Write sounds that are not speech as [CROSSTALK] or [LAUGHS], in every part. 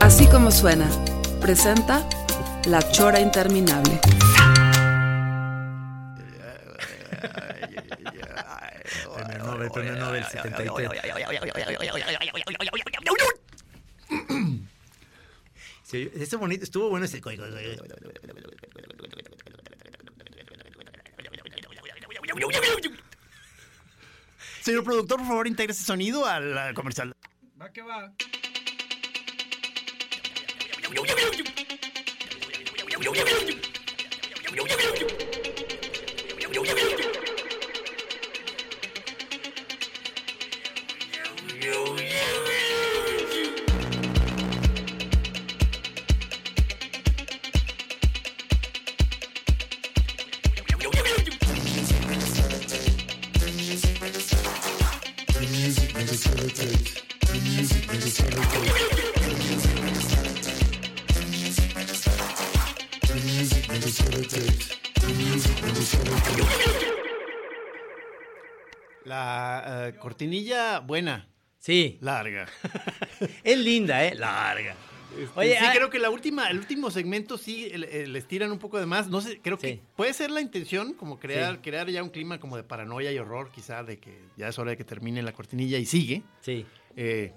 Así como suena, presenta La Chora Interminable. Premio Nobel, premio Nobel 73. Sí, ese bonito, estuvo bueno ese. Señor productor, por favor, integre ese sonido al al comercial. Va que va. La eh, cortinilla buena, Sí, larga. [LAUGHS] es linda, ¿eh? Larga. Oye, Oye, sí, ah, creo que la última, el último segmento sí les tiran un poco de más. No sé, creo Sí. que puede ser la intención, como crear, Sí. crear ya un clima como de paranoia y horror, quizá, de que ya es hora de que termine la cortinilla y sigue. Sí. Eh,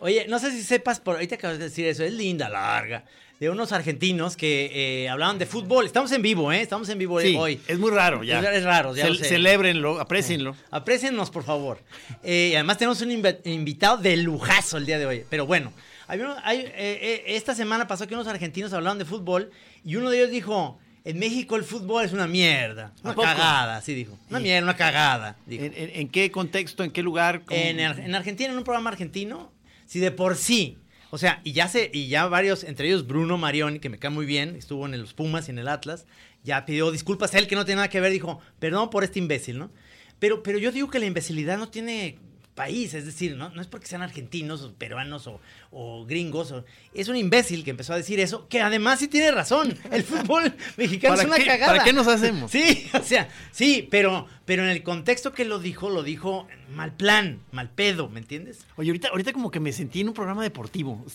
Oye, no sé si sepas, por ahorita acabas de decir eso, es linda, larga. De unos argentinos que eh, hablaban de fútbol. Estamos en vivo, ¿eh? Estamos en vivo sí, hoy. es muy raro ya. Es, raro, ya Ce- lo sé. Celébrenlo, aprecienlo. [LAUGHS] Apréciennos, por favor. Eh, y además tenemos un inv- invitado de lujazo el día de hoy. Pero bueno, hay uno- hay, eh, esta semana pasó que unos argentinos hablaban de fútbol y uno de ellos dijo, en México el fútbol es una mierda. Una cagada, así dijo. Una mierda, una cagada. dijo. ¿En, en- en qué contexto, en qué lugar? en Argentina, en un programa argentino, si de por sí, o sea, y ya se, y ya varios, entre ellos Bruno Marioni, que me cae muy bien, estuvo en los Pumas y en el Atlas, ya pidió disculpas a él que no tiene nada que ver, dijo, perdón por este imbécil, ¿no? Pero, pero yo digo que la imbecilidad no tiene país, es decir, no, no es porque sean argentinos o peruanos o, o gringos, o- es un imbécil que empezó a decir eso, que además sí tiene razón, [LAUGHS] el fútbol mexicano es ¿Para una qué- cagada. para qué nos hacemos? Sí, o sea, sí, pero, pero en el contexto que lo dijo, lo dijo mal plan, mal pedo, ¿me entiendes? Oye, ahorita, ahorita como que me sentí en un programa deportivo. [LAUGHS]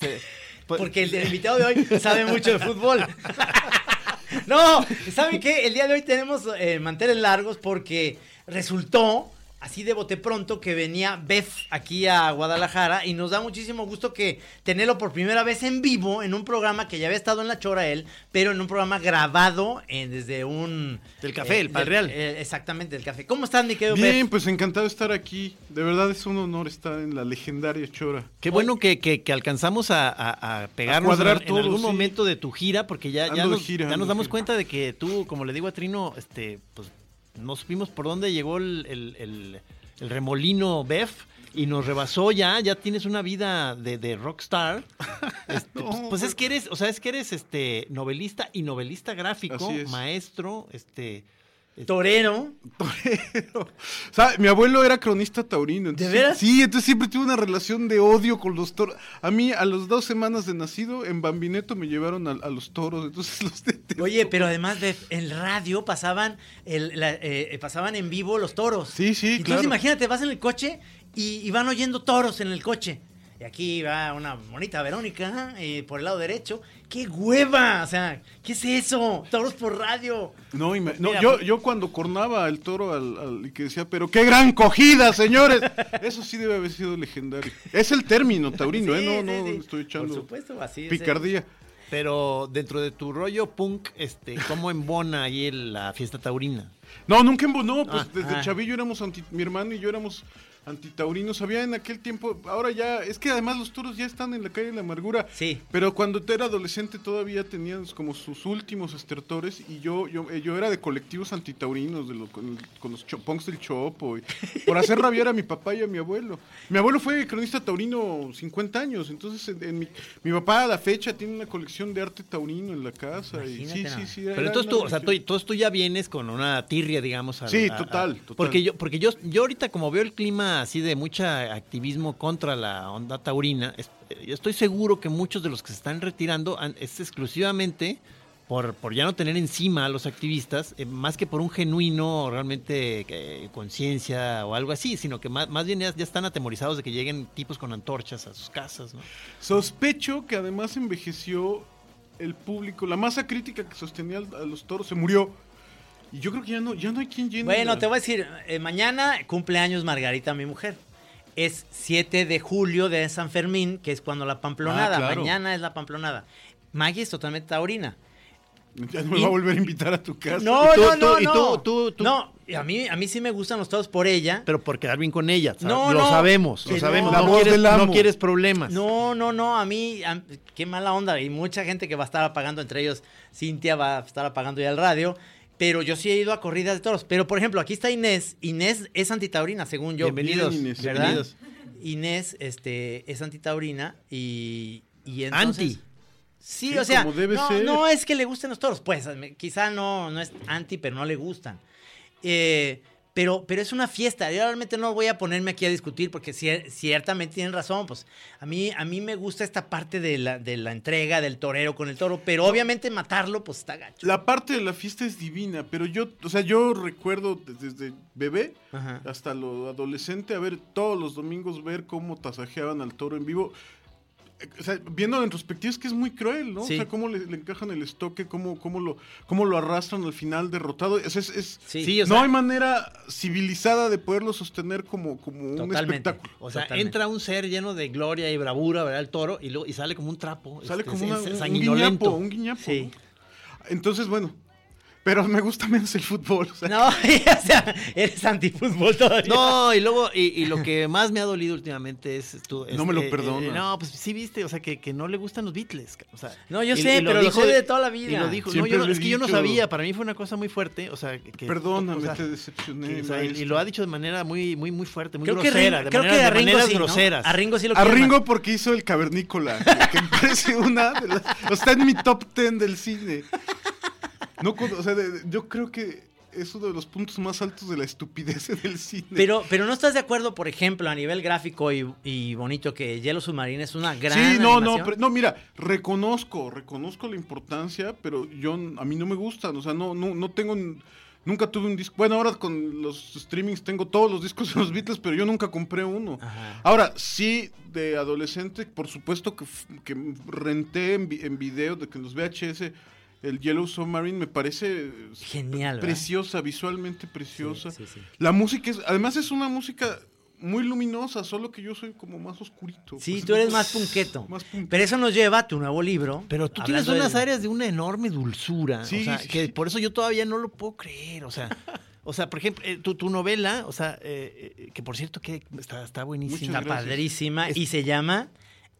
Pues- Porque el, el [LAUGHS] invitado de hoy sabe mucho de fútbol. No, ¿saben qué? El día de hoy tenemos eh, manteles largos porque resultó, así de bote pronto, que venía Beth aquí a Guadalajara y nos da muchísimo gusto que tenerlo por primera vez en vivo en un programa que ya había estado en La Chora él, pero en un programa grabado eh, desde un... Del café, el Pal del- Real. eh, exactamente, del café. ¿Cómo estás, mi querido Bien, Beth? pues encantado de estar aquí. De verdad es un honor estar en la legendaria Chora. Qué bueno que, que- que alcanzamos a, a- a pegarnos A cuadrar en, en todo, algún sí. momento de tu gira, porque ya, ya nos, gira, ya nos damos gira. cuenta de que tú, como le digo a Trino, este, pues no supimos por dónde llegó el, el- el- el remolino Bef y nos rebasó ya, ya tienes una vida de, de rockstar. [LAUGHS] Este, pues, pues es que eres, o sea, es que eres este novelista y novelista gráfico, maestro, este. Torero. O sea, mi abuelo era cronista taurino. entonces ¿De veras? Sí, entonces siempre tuve una relación de odio con los toros. A mí, a las dos semanas de nacido, en Bambineto me llevaron a, a los toros, entonces los detesto. Oye, pero además de en radio pasaban el, la- eh, pasaban en vivo los toros. Sí, sí, Entonces claro. imagínate, vas en el coche y, y van oyendo toros en el coche. Y aquí va una bonita Verónica eh, por el lado derecho. ¡Qué hueva! O sea, ¿qué es eso? Toros por radio. No, y me- no, Mira, yo, pues- yo cuando cornaba el toro al, al- y que decía, pero qué gran cogida, señores. [LAUGHS] Eso sí debe haber sido legendario. Es el término taurino, ¿eh? No, sí, no, sí. estoy echando Por supuesto, así es. picardía. Pero dentro de tu rollo punk, este, ¿cómo embona ahí el- la fiesta taurina? No, nunca embonó, pues Ah, desde ah. chavillo éramos anti, mi hermano y yo éramos antitaurinos. Había en aquel tiempo, ahora ya, es que además los toros ya están en la calle de la amargura. Sí. Pero cuando te era adolescente todavía tenían como sus últimos estertores y yo yo, eh, yo era de colectivos antitaurinos, de lo- con, con los chopongs del Chopo, y [LAUGHS] por hacer rabiar a mi papá y a mi abuelo. Mi abuelo fue cronista taurino 50 años, entonces en, en mi, mi papá a la fecha tiene una colección de arte taurino en la casa. Y, sí, nada sí, sí. Pero entonces tú, o sea, tú, entonces tú ya vienes con una tirria, digamos. a- Sí, a- a- total, total. Porque yo, porque yo, yo ahorita como veo el clima así de mucha activismo contra la onda taurina, eh, estoy seguro que muchos de los que se están retirando es exclusivamente por, por ya no tener encima a los activistas, eh, más que por un genuino realmente conciencia o algo así, sino que más, más bien ya, están atemorizados de que lleguen tipos con antorchas a sus casas. Sospecho que además envejeció el público. La masa crítica que sostenía a los toros se murió. Y yo creo que ya no, ya no hay quien llene. Bueno, la- te voy a decir, eh, mañana cumpleaños Margarita, mi mujer. Es 7 de julio de San Fermín, que es cuando la pamplonada. Ah, claro. Mañana es la pamplonada. Maggie es totalmente taurina. Ya no me va a volver a invitar a tu casa. No, Y tú- no, tú- no, y no. tú- tú- tú- No, a mí, a mí sí me gustan los toros por ella. Pero por quedar bien con ella, ¿sabes? No, lo no, sabemos, lo no. sabemos. La no, voz quieres, del amo. no quieres problemas. No, no, no, a mí, a- qué mala onda. Y mucha gente que va a estar apagando, entre ellos Cintia va a estar apagando ya el radio. Pero yo sí he ido a corridas de toros. Pero, por ejemplo, aquí está Inés. Inés es antitaurina, según yo. Bienvenidos, Bien, Inés, ¿verdad? bienvenidos. Inés este, es antitaurina y, y entonces... Anti. Sí, Sí, o sea, como debe no, ser. no es que le gusten los toros, pues quizá no, no es anti, pero no le gustan. Eh, pero, pero es una fiesta, yo realmente no voy a ponerme aquí a discutir porque cier- ciertamente tienen razón, pues a mí, a mí me gusta esta parte de la, de la entrega del torero con el toro, pero obviamente matarlo pues está gacho. La parte de la fiesta es divina, pero yo, o sea, yo recuerdo desde bebé Ajá. hasta lo adolescente a ver todos los domingos ver cómo tasajeaban al toro en vivo. O sea, viendo en retrospectiva es que es muy cruel, ¿no? Sí. O sea, cómo le, le encajan el estoque, cómo, cómo, lo, cómo lo arrastran al final derrotado. Es, es- es- Sí. Sí, o no sea, hay manera civilizada de poderlo sostener como, como un Totalmente. espectáculo. O sea, Totalmente. entra un ser lleno de gloria y bravura, ¿verdad? El toro, y, luego, y sale como un trapo. Sale este, como una- un, guiñapo, un guiñapo. Sí. ¿no? Entonces, bueno, pero me gusta menos el fútbol. o sea, No, [LAUGHS] o sea, eres antifútbol todavía. No, y luego, y, y lo que más me ha dolido últimamente es... tú- es No me lo eh, no, pues sí viste, o sea, que, que no le gustan los Beatles. O sea, No, yo y- sé, y pero lo sé de toda la vida. Y lo dijo, Siempre no- es que yo no sabía, para mí fue una cosa muy fuerte, o sea, que... Perdóname, o sea, te decepcioné. que, o sea, y, lo ha dicho de manera muy, muy, muy fuerte, muy Creo grosera, de, creo manera- que de a Ringo sí, ¿no? groseras. A Ringo sí lo A Ringo porque hizo el cavernícola, que [LAUGHS] me parece una de las... Está en mi top 10 del cine. No, o sea, yo creo que es uno de los puntos más altos de la estupidez [LAUGHS] en el cine. Pero, pero no estás de acuerdo, por ejemplo, a nivel gráfico y, y bonito, que Hielo Submarino es una gran. sí, no, no, pero- no, mira, reconozco, reconozco la importancia, pero yo, a mí no me gustan, o sea, no, no, no tengo, un- nunca tuve un disco, bueno, ahora con los streamings tengo todos los discos de los Beatles, pero yo nunca compré uno. Ajá. Ahora, sí, de adolescente, por supuesto que, que renté en, en video de que los VHS el Yellow Submarine me parece eh, Genial, ¿verdad? preciosa, visualmente preciosa. Sí, sí, sí. La música es, además es una música muy luminosa, solo que yo soy como más oscurito. Sí, Pues, tú eres más punqueto. Más punqueto. Pero eso nos lleva a tu nuevo libro. Pero tú tienes unas de- áreas de una enorme dulzura. Sí, o sea, sí, que sí. por eso yo todavía no lo puedo creer. O sea, [LAUGHS] o sea por ejemplo, eh, tu, tu novela, o sea, eh, eh, que por cierto que está, está buenísima. Está padrísima Es- y se llama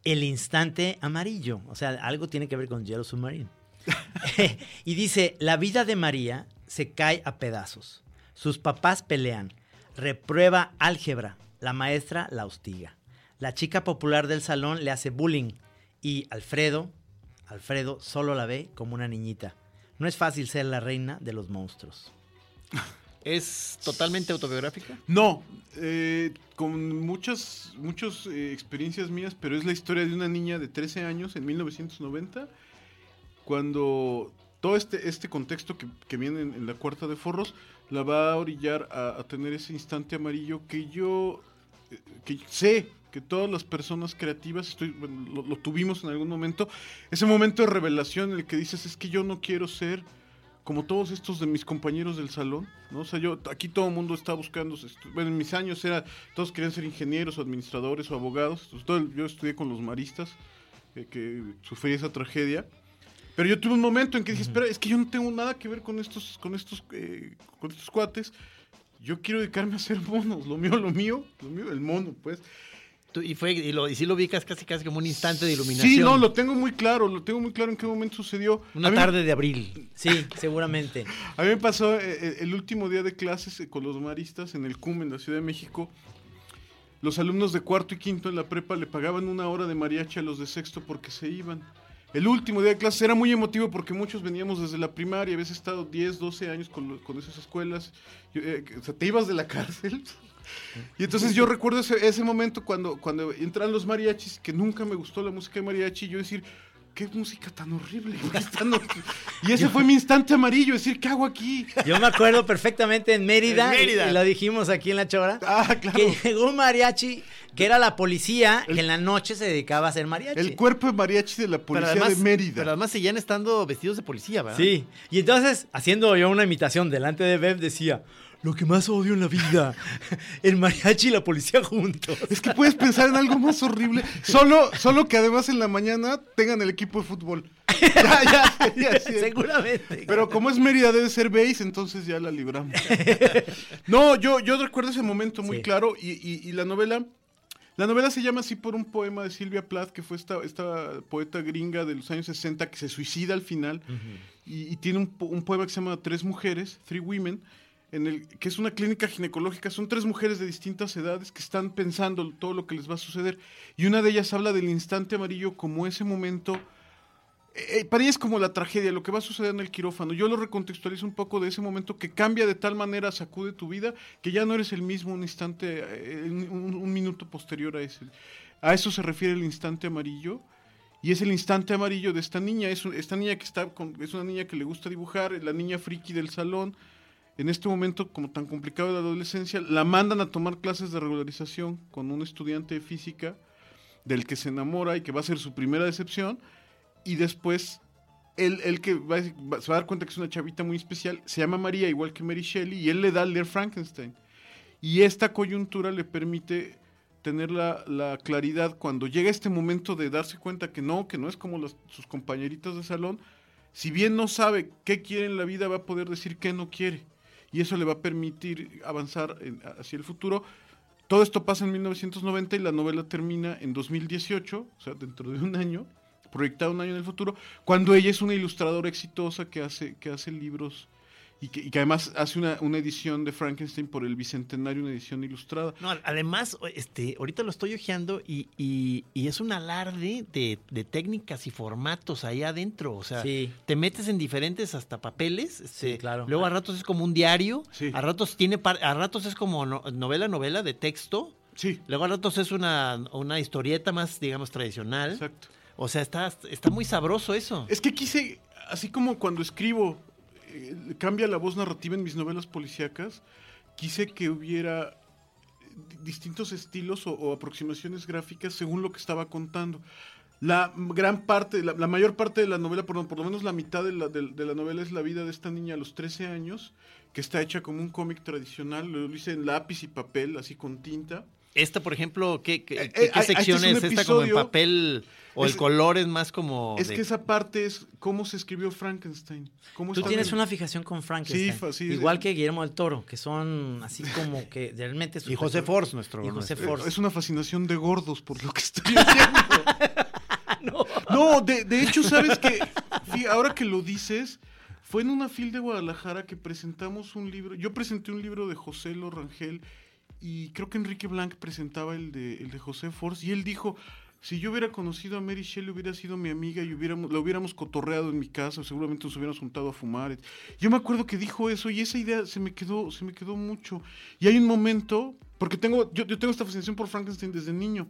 El Instante Amarillo. O sea, algo tiene que ver con Yellow Submarine. [LAUGHS] y dice, la vida de María se cae a pedazos. Sus papás pelean. Reprueba álgebra. La maestra la hostiga. La chica popular del salón le hace bullying. Y Alfredo, Alfredo solo la ve como una niñita. No es fácil ser la reina de los monstruos. ¿Es totalmente autobiográfica? No, eh, con muchas, muchas eh, experiencias mías, pero es la historia de una niña de 13 años en 1990, cuando todo este, este contexto que, que viene en, la cuarta de forros la va a orillar a, tener ese instante amarillo que yo eh, que sé que todas las personas creativas estoy, bueno, lo, tuvimos en algún momento, ese momento de revelación en el que dices es que yo no quiero ser como todos estos de mis compañeros del salón, ¿no? O sea, yo, aquí todo el mundo está buscando, bueno, en mis años era, todos querían ser ingenieros administradores o abogados, todo yo estudié con los maristas, eh, que sufrí esa tragedia, pero yo tuve un momento en que dije, espera, es que yo no tengo nada que ver con estos, con estos, eh, con estos cuates, yo quiero dedicarme a hacer monos, lo mío, lo mío, lo mío, el mono, pues. Tú- y fue y, lo, y sí lo ubicas casi casi como un instante de iluminación. Sí, no, lo tengo muy claro, lo tengo muy claro en qué momento sucedió. Una mí- tarde de abril. Sí, [LAUGHS] seguramente. A mí me pasó eh, eh, el último día de clases con los maristas en el CUM, en la Ciudad de México. Los alumnos de cuarto y quinto en la prepa le pagaban una hora de mariachi a los de sexto porque se iban. El último día de clases era muy emotivo porque muchos veníamos desde la primaria, habías estado 10, 12 años con, con esas escuelas. Eh, o sea, te ibas de la [LAUGHS] cárcel. Y entonces yo recuerdo ese, ese momento cuando, cuando entran los mariachis, que nunca me gustó la música de mariachi, yo decir, qué música tan horrible. ¿por qué es tan hor-?" Y ese fue mi instante amarillo, decir, ¿qué hago aquí? Yo me acuerdo perfectamente en Mérida, En Mérida. y lo dijimos aquí en La Chora, Ah, claro. que llegó un mariachi que era la policía que en la noche se dedicaba a hacer mariachi. El cuerpo de mariachi de la policía además, de Mérida. pero además seguían estando vestidos de policía, ¿verdad? Sí, y entonces, haciendo yo una imitación delante de Bev, decía, lo que más odio en la vida, el mariachi y la policía juntos. Es que puedes pensar en algo más horrible. Solo, solo que además en la mañana tengan el equipo de fútbol. [LAUGHS] Ya, ya, así. Seguramente. Pero como es Mérida debe ser base, entonces ya la libramos. No, yo, yo recuerdo ese momento muy Sí. claro y, y- y la novela... La novela se llama así por un poema de Silvia Plath, que fue esta, esta poeta gringa de los años 60 que se suicida al final. y, y tiene un poema que se llama Tres Mujeres, Three Women, en el, que es una clínica ginecológica. Son tres mujeres de distintas edades que están pensando todo lo que les va a suceder. Y una de ellas habla del instante amarillo como ese momento. eh, eh, para ella es como la tragedia, lo que va a suceder en el quirófano. Yo lo recontextualizo un poco de ese momento que cambia de tal manera, sacude tu vida, que ya no eres el mismo un instante, eh, un, minuto posterior a ese. A eso se refiere el instante amarillo. Y es el instante amarillo de esta niña. Es niña que está es una niña que le gusta dibujar, la niña friki del salón. En este momento, como tan complicado de la adolescencia, la mandan a tomar clases de regularización con un estudiante de física del que se enamora y que va a ser su primera decepción. Y después, él, él que va, va- se va a dar cuenta que es una chavita muy especial, se llama María, igual que Mary Shelley, y él le da a leer Frankenstein. Y esta coyuntura le permite tener la, la claridad cuando llega este momento de darse cuenta que no, que no es como sus compañeritos de salón, si bien no sabe qué quiere en la vida, va a poder decir qué no quiere. Y eso le va a permitir avanzar hacia el futuro. Todo esto pasa en 1990 y la novela termina en 2018, o sea, dentro de un año, proyectada un año en el futuro, cuando ella es una ilustradora exitosa que hace, que hace libros y que, y que además hace una, una edición de Frankenstein por el Bicentenario, una edición ilustrada. No, además, este, ahorita lo estoy hojeando y, y- y es un alarde de, de técnicas y formatos ahí adentro. O sea, Sí. te metes en diferentes hasta papeles. este, Sí, claro. Luego a ratos es como un diario. Sí. A ratos tiene par- a ratos es como no- novela, novela de texto. Sí, Luego a ratos es una, una historieta más, digamos, tradicional. exacto. O sea, está, está muy sabroso eso. Es que quise, así como cuando escribo, eh, cambia la voz narrativa en mis novelas policíacas, quise que hubiera eh, di- distintos estilos o, aproximaciones gráficas según lo que estaba contando. La gran parte, la, mayor parte de la novela, por, por lo menos la mitad de la, de la novela es la vida de esta niña a los 13 años, que está hecha como un cómic tradicional, lo hice en lápiz y papel, así con tinta. Esta, por ejemplo, ¿qué, qué, Eh, qué- eh, este es sección es? ¿Esta como en papel o es- el color es más como Es de- que esa parte es cómo se escribió Frankenstein. Cómo Tú tienes bien- una fijación con Frankenstein. Sí, fa- sí, igual sí. que Guillermo del Toro, que son así como que realmente... Y José Force, nuestro. Y José Force. Es una fascinación de gordos por lo que estoy haciendo. [LAUGHS] no. de, de hecho, ¿sabes que Ahora que lo dices, fue en una fil de Guadalajara que presentamos un libro. Yo presenté un libro de José Lorangel y creo que Enrique Blanc presentaba el de, el de José Force y él dijo... Si yo hubiera conocido a Mary Shelley, hubiera sido mi amiga y hubiéramos, la hubiéramos cotorreado en mi casa, seguramente nos hubiéramos juntado a fumar. Yo me acuerdo que dijo eso y esa idea se me quedó, se me quedó mucho. Y hay un momento, porque tengo, yo, yo tengo esta fascinación por Frankenstein desde niño.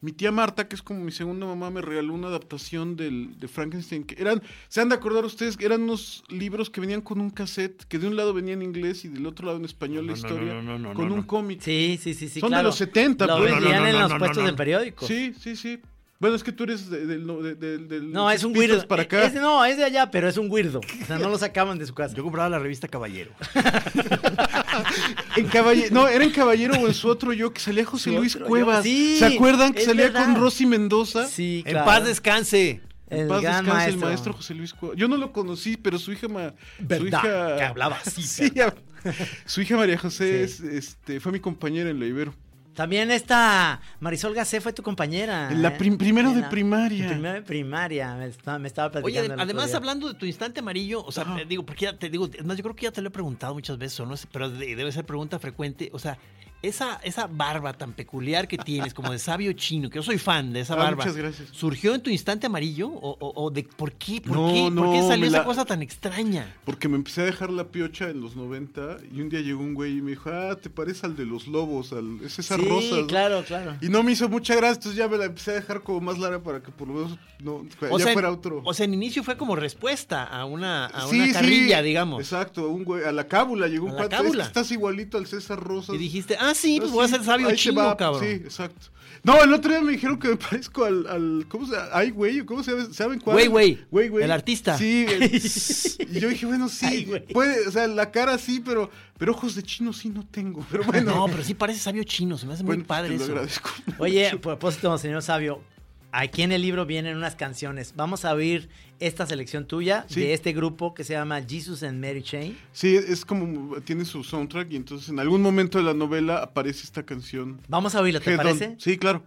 Mi tía Marta, que es como mi segunda mamá, me regaló una adaptación del, de Frankenstein. Que eran, se han de acordar ustedes, que eran unos libros que venían con un cassette, que de un lado venía en inglés y del otro lado en español No, la historia, no, no, no, con no, un cómic. Sí, sí, sí, sí, Son de los 70, Lo pues. vendían No, no, en los no, puestos no, de no. periódicos. Sí, sí, sí. Bueno, es que tú eres de- del no- de- es un weirdo. para acá. Es- no, es de allá, pero es un weirdo. O sea, no lo sacaban de su casa. Yo compraba la revista Caballero. [LAUGHS] En Caballero, no, era en Caballero o en su otro yo, que salía José Luis. Cuevas. Sí, ¿Se acuerdan que salía verdad. con Rosy Mendoza? Sí, En claro. paz descanse. En El paz gran descanse maestro. el maestro José Luis Cuadra. Yo no lo conocí, pero su hija... ma- su hija Que hablaba así, [LAUGHS] Sí, [LAUGHS] su hija María José Sí. es, este, fue mi compañera en la Ibero. También esta Marisol Gacé fue tu compañera. La ¿eh? prim- primero de la- primaria. Primero de primaria. Me estaba, me estaba Oye, platicando. otro además hablando de tu instante amarillo, o sea, te digo, porque ya te digo, es más, yo creo que ya te lo he preguntado muchas veces, o no pero de- debe ser pregunta frecuente, o sea, esa, esa barba tan peculiar que tienes, como de sabio chino, que yo soy fan de esa Ah, barba. muchas gracias. ¿Surgió en tu instante amarillo? ¿O, o- o de por qué? ¿Por No, qué? ¿Por qué salió esa cosa tan extraña? Porque me empecé a dejar la piocha en los 90 y un día llegó un güey y me dijo, ah, te parece al de los lobos, al, es esa Sí, rosa. ¿no?". claro, claro. Y no me hizo mucha gracia, entonces ya me la empecé a dejar como más larga para que por lo menos no, O ya sea, fuera otro. o sea, en inicio fue como respuesta a una, a Sí, una sí, carrilla, digamos. Exacto, un güey, a la cábula llegó A un cuate, es que estás igualito al César Rosas. Y dijiste, ah, sí, pues Ah, voy a sí, ser sabio chino, cabrón. Sí, exacto. No, el otro día me dijeron que me parezco al, al ¿cómo se llama? Ay, güey, ¿cómo se llama? ¿Saben cuál? Güey, güey. Güey, güey. El artista. Sí, el- [LAUGHS] y yo dije, bueno, sí, Ay, güey. puede, o sea, la cara sí, pero, pero ojos de chino sí no tengo, pero bueno. No, pero sí parece sabio chino, se me hace muy padre te lo eso. agradezco. Oye, a propósito, señor Sabio, aquí en el libro vienen unas canciones. Vamos a oír esta selección tuya Sí. de este grupo que se llama Jesus and Mary Chain. Sí, es como, tiene su soundtrack y entonces en algún momento de la novela aparece esta canción. Vamos a oírla, ¿te Head On. parece? Sí, claro.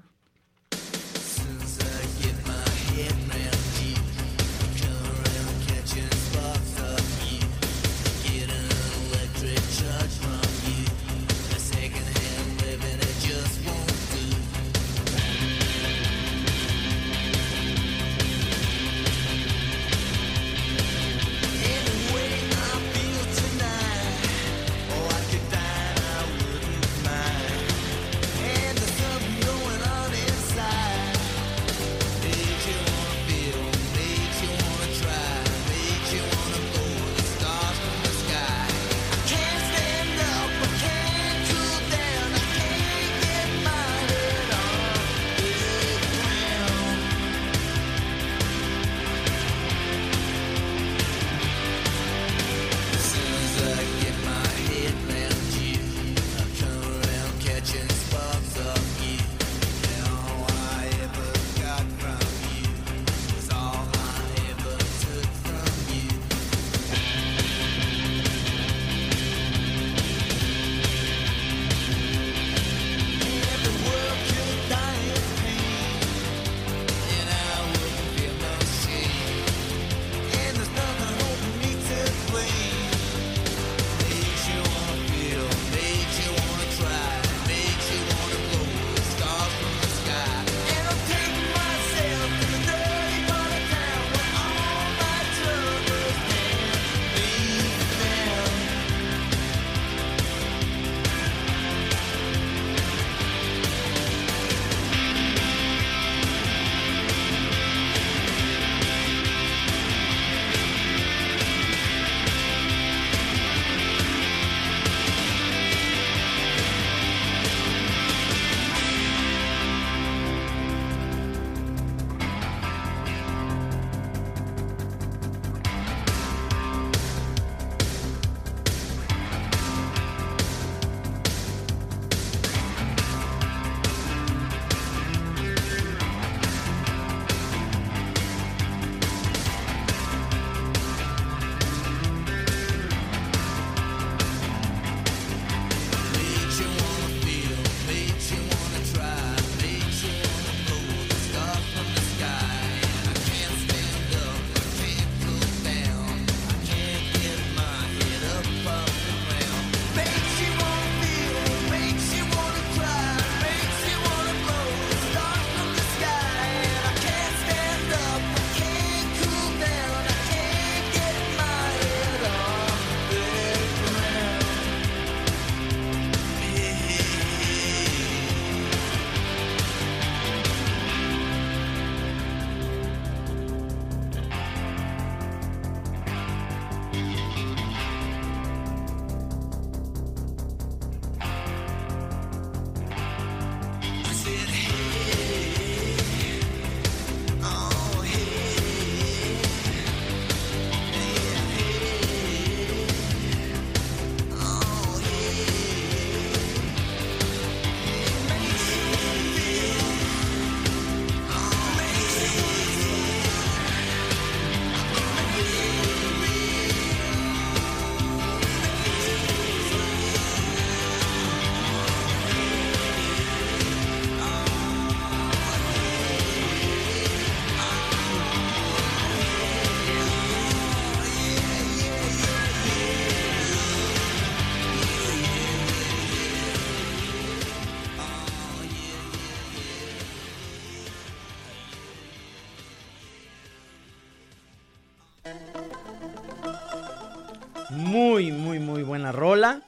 Muy, muy, muy buena rola.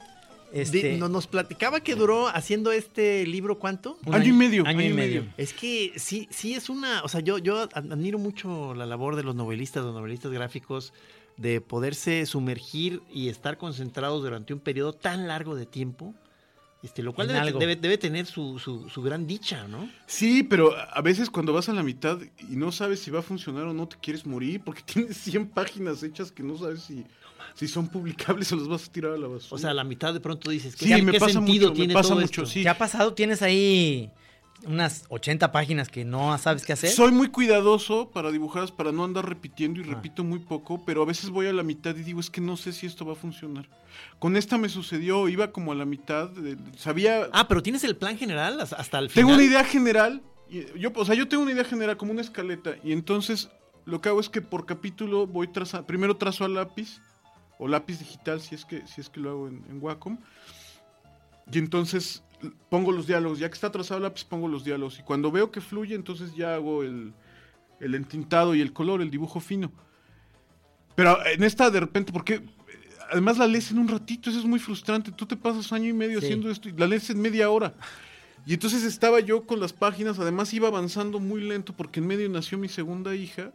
Este, no- nos platicaba que duró haciendo este libro, ¿cuánto? un Año y medio, Año, y medio. Es que sí, sí es una, o sea, yo, yo ad- admiro mucho la labor de los novelistas, los novelistas gráficos, de poderse sumergir y estar concentrados durante un periodo tan largo de tiempo, este, lo cual debe, algo. debe- debe tener su, su- su gran dicha, ¿no? Sí, pero a veces cuando vas a la mitad y no sabes si va a funcionar o no, te quieres morir porque [LAUGHS] tienes 100 páginas hechas que no sabes si, si son publicables o las vas a tirar a la basura. O sea, a la mitad de pronto dices, ¿qué, Sí, me qué pasa sentido mucho, me tiene pasa todo mucho, esto? sí. ¿Qué ha pasado? ¿Tienes ahí unas 80 páginas que no sabes qué hacer? Soy muy cuidadoso para dibujarlas, para no andar repitiendo y Ah. repito muy poco, pero a veces voy a la mitad y digo, es que no sé si esto va a funcionar. Con esta me sucedió, iba como a la mitad, sabía... Ah, pero tienes el plan general hasta el final. Tengo una idea general, yo, o sea, yo tengo una idea general como una escaleta, y entonces lo que hago es que por capítulo voy trazando, primero trazo a lápiz, o lápiz digital si es que, si es que lo hago en, en Wacom, y entonces pongo los diálogos, ya que está trazado a lápiz pongo los diálogos, y cuando veo que fluye, entonces ya hago el, el entintado y el color, el dibujo fino. Pero en esta de repente, porque eh, además la lees en un ratito, eso es muy frustrante. Tú te pasas año y medio Sí. haciendo esto y la lees en media hora. Y entonces estaba yo con las páginas, además iba avanzando muy lento porque en medio nació mi segunda hija,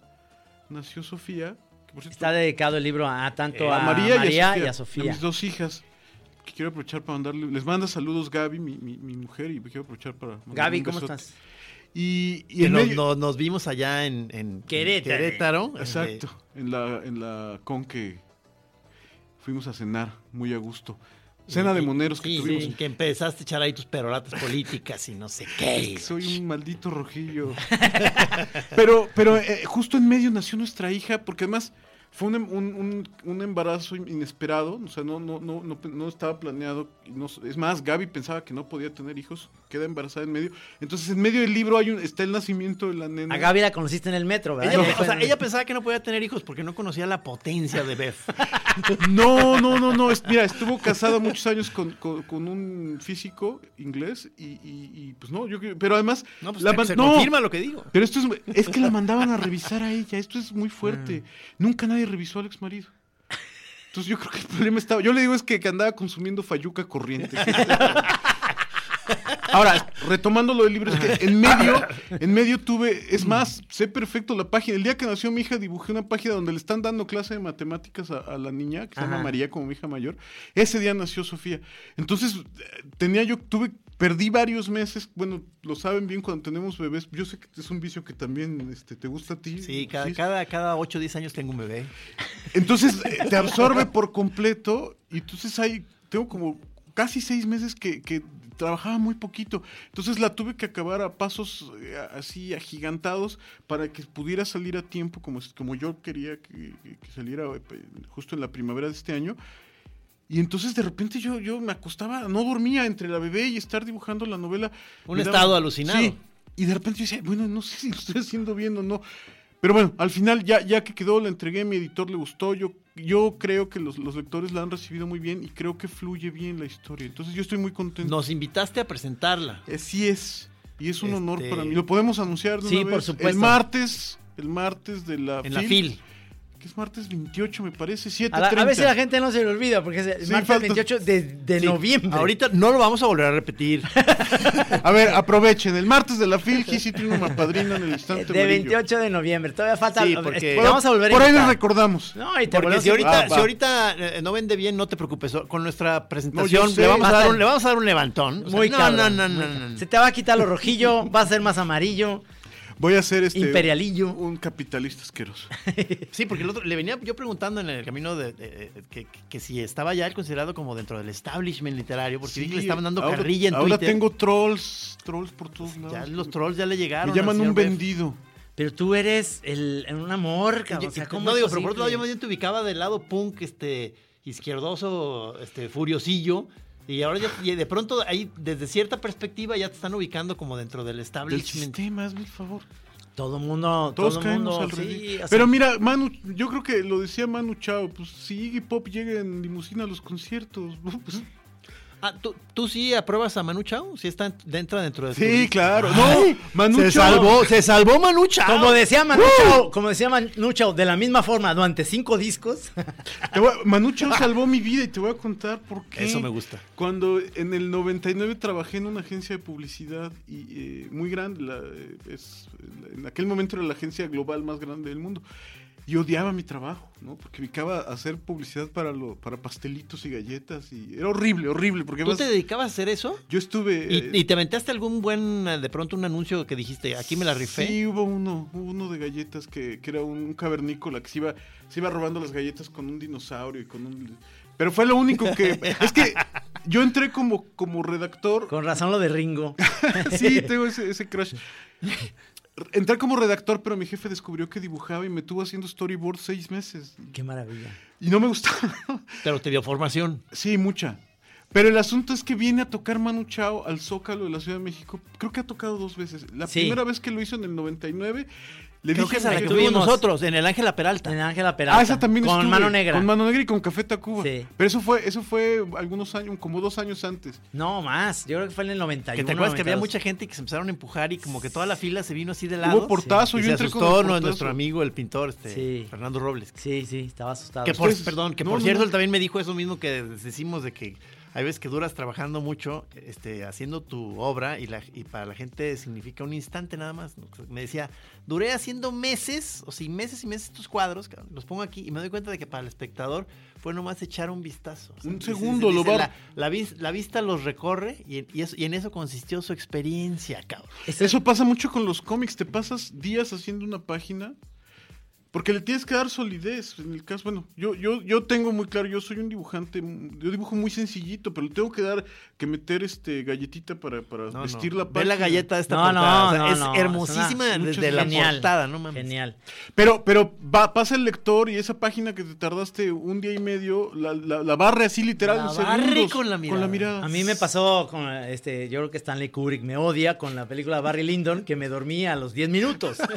nació Sofía. que por cierto, Está dedicado el libro a tanto eh, a, María, y a a Sofía. mis dos hijas. Que quiero aprovechar para mandarle, les manda saludos Gaby, mi, mi- mi mujer, y quiero aprovechar para mandarle Gaby, ¿cómo estás? Y, y Que en nos, medio- nos- nos vimos allá en, en Querétaro. Querétaro. Exacto, en la, en la con que fuimos a cenar muy a gusto. Cena de moneros que Sí, tuvimos. sí, que empezaste a echar ahí tus perolatas políticas y no sé qué. Soy un maldito rojillo. [LAUGHS] pero pero eh, justo en medio nació nuestra hija, porque además fue un, em- un- un- un embarazo inesperado, o sea, no, no, no, no, no estaba planeado. y no- es más, Gaby pensaba que no podía tener hijos, queda embarazada en medio. Entonces, en medio del libro hay un, está el nacimiento de la nena. A Gaby la conociste en el metro, ¿verdad? Ella, o sea, en- ella pensaba que no podía tener hijos porque no conocía la potencia de Beth. [LAUGHS] No, no, no, no. es- mira, estuvo casada muchos años con, con- con un físico inglés y, y- y, pues no, yo creo- pero además No, pues la se- se no, confirma lo que digo. pero esto es, es que la mandaban a revisar a ella, esto es muy fuerte. Ah. Nunca nadie revisó al ex marido. Entonces yo creo que el problema estaba, yo le digo es que, que andaba consumiendo fayuca corriente. [LAUGHS] Ahora, retomando lo del libro, es que en medio, en medio tuve, es más, sé perfecto la página. El día que nació mi hija dibujé una página donde le están dando clase de matemáticas a, a la niña, que se llama. María como mi hija mayor. Ese día nació Sofía. Entonces, eh, tenía yo, tuve, perdí varios meses, bueno, lo saben bien cuando tenemos bebés. Yo sé que es un vicio que también este, te gusta a ti. Sí, cada, cada, cada 8 o 10 años tengo un bebé. Entonces eh, te [LAUGHS] absorbe por completo y entonces hay, tengo como casi seis meses que, que trabajaba muy poquito. Entonces la tuve que acabar a pasos eh, así agigantados para que pudiera salir a tiempo como, como yo quería que, que saliera eh, justo en la primavera de este año. Y entonces de repente yo, yo me acostaba, no dormía entre la bebé y estar dibujando la novela. Un daba- estado alucinado. Sí, y de repente yo decía, bueno, no sé si lo estoy haciendo bien o no. Pero bueno, al final ya, ya que quedó, la entregué, a mi editor le gustó. Yo, yo creo que los, los lectores la han recibido muy bien y creo que fluye bien la historia. Entonces yo estoy muy contento. Nos invitaste a presentarla. Eh, sí es. Y es un honor Este- para mí. ¿Lo podemos anunciar de Sí, una por vez? supuesto. El martes, el martes de la En la FIL. Que es martes 28, me parece, 7.30. A, la- a ver si la gente no se le olvida, porque es el Sí, martes falta- 28 de, de Sí, noviembre. Ahorita no lo vamos a volver a repetir. [LAUGHS] A ver, aprovechen. El martes de la FIL, Gisi tiene una madrina en el instante de amarillo. 28 de noviembre. Todavía falta. Sí, porque- Bueno, vamos a volver a Por ahí les recordamos. No, y te Porque si ahorita, Ah, va. si ahorita eh, no vende bien, no te preocupes. Con nuestra presentación No, le, vamos a dar un, le vamos a dar un levantón. O sea, Muy no, cabrón, no, no, muy no, cabrón. no. Se te va a quitar lo rojillo, [LAUGHS] va a ser más amarillo. Voy a hacer este. Imperialillo. Un capitalista asqueroso. [LAUGHS] Sí, porque el otro, le venía yo preguntando en el camino de, de- de- que, que si estaba ya él considerado como dentro del establishment literario, porque vi que le estaban dando ahora, carrilla en ahora Twitter. tengo trolls, trolls por todos lados. Ya los trolls ya le llegaron. Me llaman un vendido. Pero tú eres el, un amor, cabrón. O sea, ¿cómo no digo, pero por otro lado yo más bien te ubicaba del lado punk, este, izquierdoso, este, furiosillo. Y ahora ya, y de pronto ahí, desde cierta perspectiva, ya te están ubicando como dentro del establishment. favor. Todo mundo, Todos todo caemos mundo. al sí, Pero mira, Manu, yo creo que lo decía Manu Chao, pues si Iggy Pop llega en limusina a los conciertos, [LAUGHS] pues, Ah, ¿tú, ¿tú sí apruebas a Manu Chao? ¿Sí está dentro dentro de Sí, claro. Ay, No, Manu se Chao. salvó, se salvó Manu Chao. Como decía Manu Chao, como decía Manu Chao, de la misma forma, durante cinco discos. [LAUGHS] Te voy a- Manu Chao salvó mi vida y te voy a contar por qué. Eso me gusta. Cuando en el 99 trabajé en una agencia de publicidad y, eh, muy grande, la, eh, es, en aquel momento era la agencia global más grande del mundo. Y odiaba mi trabajo, ¿no? Porque me dedicaba a hacer publicidad para, lo, para pastelitos y galletas y era horrible, horrible. Porque ¿Tú además te dedicabas a hacer eso? yo estuve... ¿Y, eh, y te aventaste algún buen, eh, de pronto un anuncio que dijiste, aquí me la rifé? Sí, hubo uno, hubo uno de galletas que, que era un cavernícola que se iba, se iba robando las galletas con un dinosaurio y con un... Pero fue lo único que... [LAUGHS] es que yo entré como, como redactor Con razón lo de Ringo. [LAUGHS] sí, tengo ese, ese crush. Entré como redactor, pero mi jefe descubrió que dibujaba y me tuvo haciendo storyboard seis meses. Qué maravilla. Y no me gustaba. [LAUGHS] Pero te dio formación. sí, mucha. Pero el asunto es que viene a tocar Manu Chao al Zócalo de la Ciudad de México. Creo que ha tocado dos veces. La Sí. primera vez que lo hizo en el 99, le Creo dije... que esa la que- tuvimos nosotros, en el Ángela Peralta. En Ángela Peralta. Ah, esa también Con estuve, mano negra. Con Mano Negra y con Café Tacuba. Sí. Pero eso fue, eso fue algunos años, como dos años antes. No, más. Yo creo que fue en el 91. Que te acuerdas que había 92. mucha gente que se empezaron a empujar y como que toda la fila se vino así de lado. Hubo portazo, Y yo se entré asustó el nuestro amigo, el pintor, este, Sí. Fernando Robles. Sí, sí, estaba asustado. Que por, Ustedes- perdón, que no, por no, cierto, no. él también me dijo eso mismo que decimos de que hay veces que duras trabajando mucho, este, haciendo tu obra y, la, y para la gente significa un instante nada más. Me decía, duré haciendo meses, o sea, meses y meses estos cuadros, los pongo aquí y me doy cuenta de que para el espectador fue nomás echar un vistazo. O sea, Un dice- segundo, dice, lo va- la, la vis- la vista los recorre y, y eso- y en eso consistió su experiencia, cabrón. Eso pasa mucho con los cómics. Te pasas días haciendo una página porque le tienes que dar solidez. En el caso, bueno, yo, yo, yo tengo muy claro, yo soy un dibujante, yo dibujo muy sencillito, pero le tengo que dar, que meter este galletita para, para No, vestir no. la Ve página. la galleta de esta No, portada. no, o sea, no, es no, hermosísima es una- desde la Genial. portada, no mames. Genial. Pero, pero va, pasa el lector y esa página que te tardaste un día y medio, la, la- la barre así literal La en barre segundos, con la mirada. mirada. A mí me pasó con este, yo creo que Stanley Kubrick me odia con la película Barry Lyndon, que me dormí a los 10 minutos. [LAUGHS]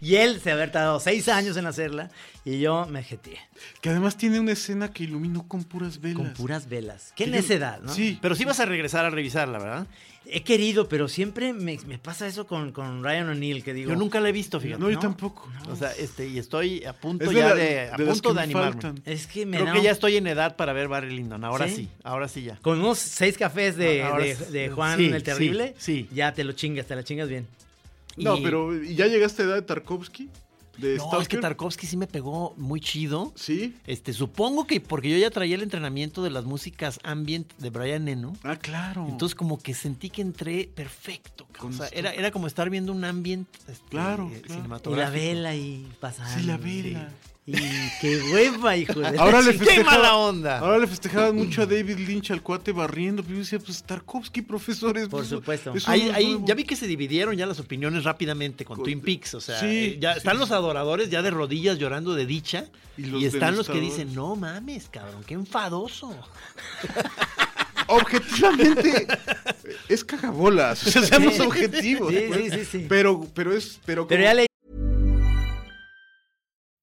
y él se había tardado 6 años en hacerla y yo me jeteé Que además tiene una escena que iluminó con puras velas. con puras velas. Qué Que yo- necedad, ¿no? Sí. Pero sí vas a regresar a revisarla, ¿verdad? He querido, pero siempre me, me pasa eso con, con Ryan O'Neill, que digo... Yo nunca la he visto, fíjate. No, yo No, tampoco. O sea, este, y estoy a punto Es de ya la- de, a de punto de me animarme. faltan. Es que me Creo da que ya estoy en edad para ver Barry Lyndon. Ahora ¿Sí? sí, ahora sí ya. Con unos seis cafés de, Ahora de- Juan Sí, el Terrible, sí, sí. ya te lo chingas, te la chingas bien. No, Y- pero ¿y ya llegaste a edad de Tarkovsky? De No, es que? Tarkovsky sí me pegó muy chido. Sí. Este, supongo que porque yo ya traía el entrenamiento de las músicas ambient de Brian Eno. Ah, claro. Entonces como que sentí que entré perfecto. O sea, era, era como estar viendo un ambient este, Claro, eh, claro. Y cinematográfico. la vela y pasando. Sí, la vela. Y qué hueva, hijo de Ahora le ¡Qué mala onda! Ahora le festejaban mucho a David Lynch al cuate barriendo, pero yo decía, pues Tarkovsky, profesores. Por pues, supuesto. eso Ahí, no ahí ya vi que se dividieron ya las opiniones rápidamente con Con- Twin Peaks. O sea, Sí, eh, ya sí, están sí. los adoradores ya de rodillas llorando de dicha. Y están los que dicen, no mames, cabrón, qué enfadoso. [LAUGHS] Objetivamente, es cagabolas. O sea, seamos objetivos. Sí, sí, sí, sí. Pero, pero es. Pero, ya leí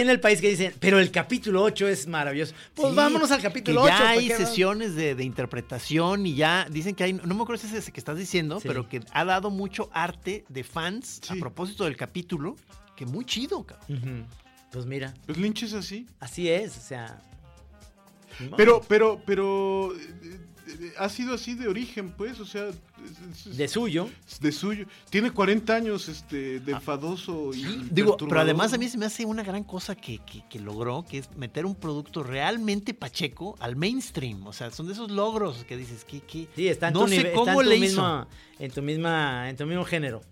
en el país que dicen, pero el capítulo 8 es maravilloso. Pues Sí, vámonos al que capítulo 8. ya hay ¿para qué sesiones de, de interpretación y ya dicen que hay, no me acuerdo si es ese que estás diciendo, Sí. pero que ha dado mucho arte de fans a propósito del capítulo, que muy chido, cabrón. Pues mira, Pues Lynch es así. así es, o sea. Pero, pero, pero. Ha sido así de origen, pues. O sea. es- es- de suyo. de suyo. Tiene 40 años este, de enfadoso y. Ah, Digo, pero además a mí se me hace una gran cosa que, que- que logró, que es meter un producto realmente pacheco al mainstream. O sea, son de esos logros que dices, que, que Sí, está en no tu, sé nive- está cómo en tu le hizo. misma, en tu misma, en tu mismo género.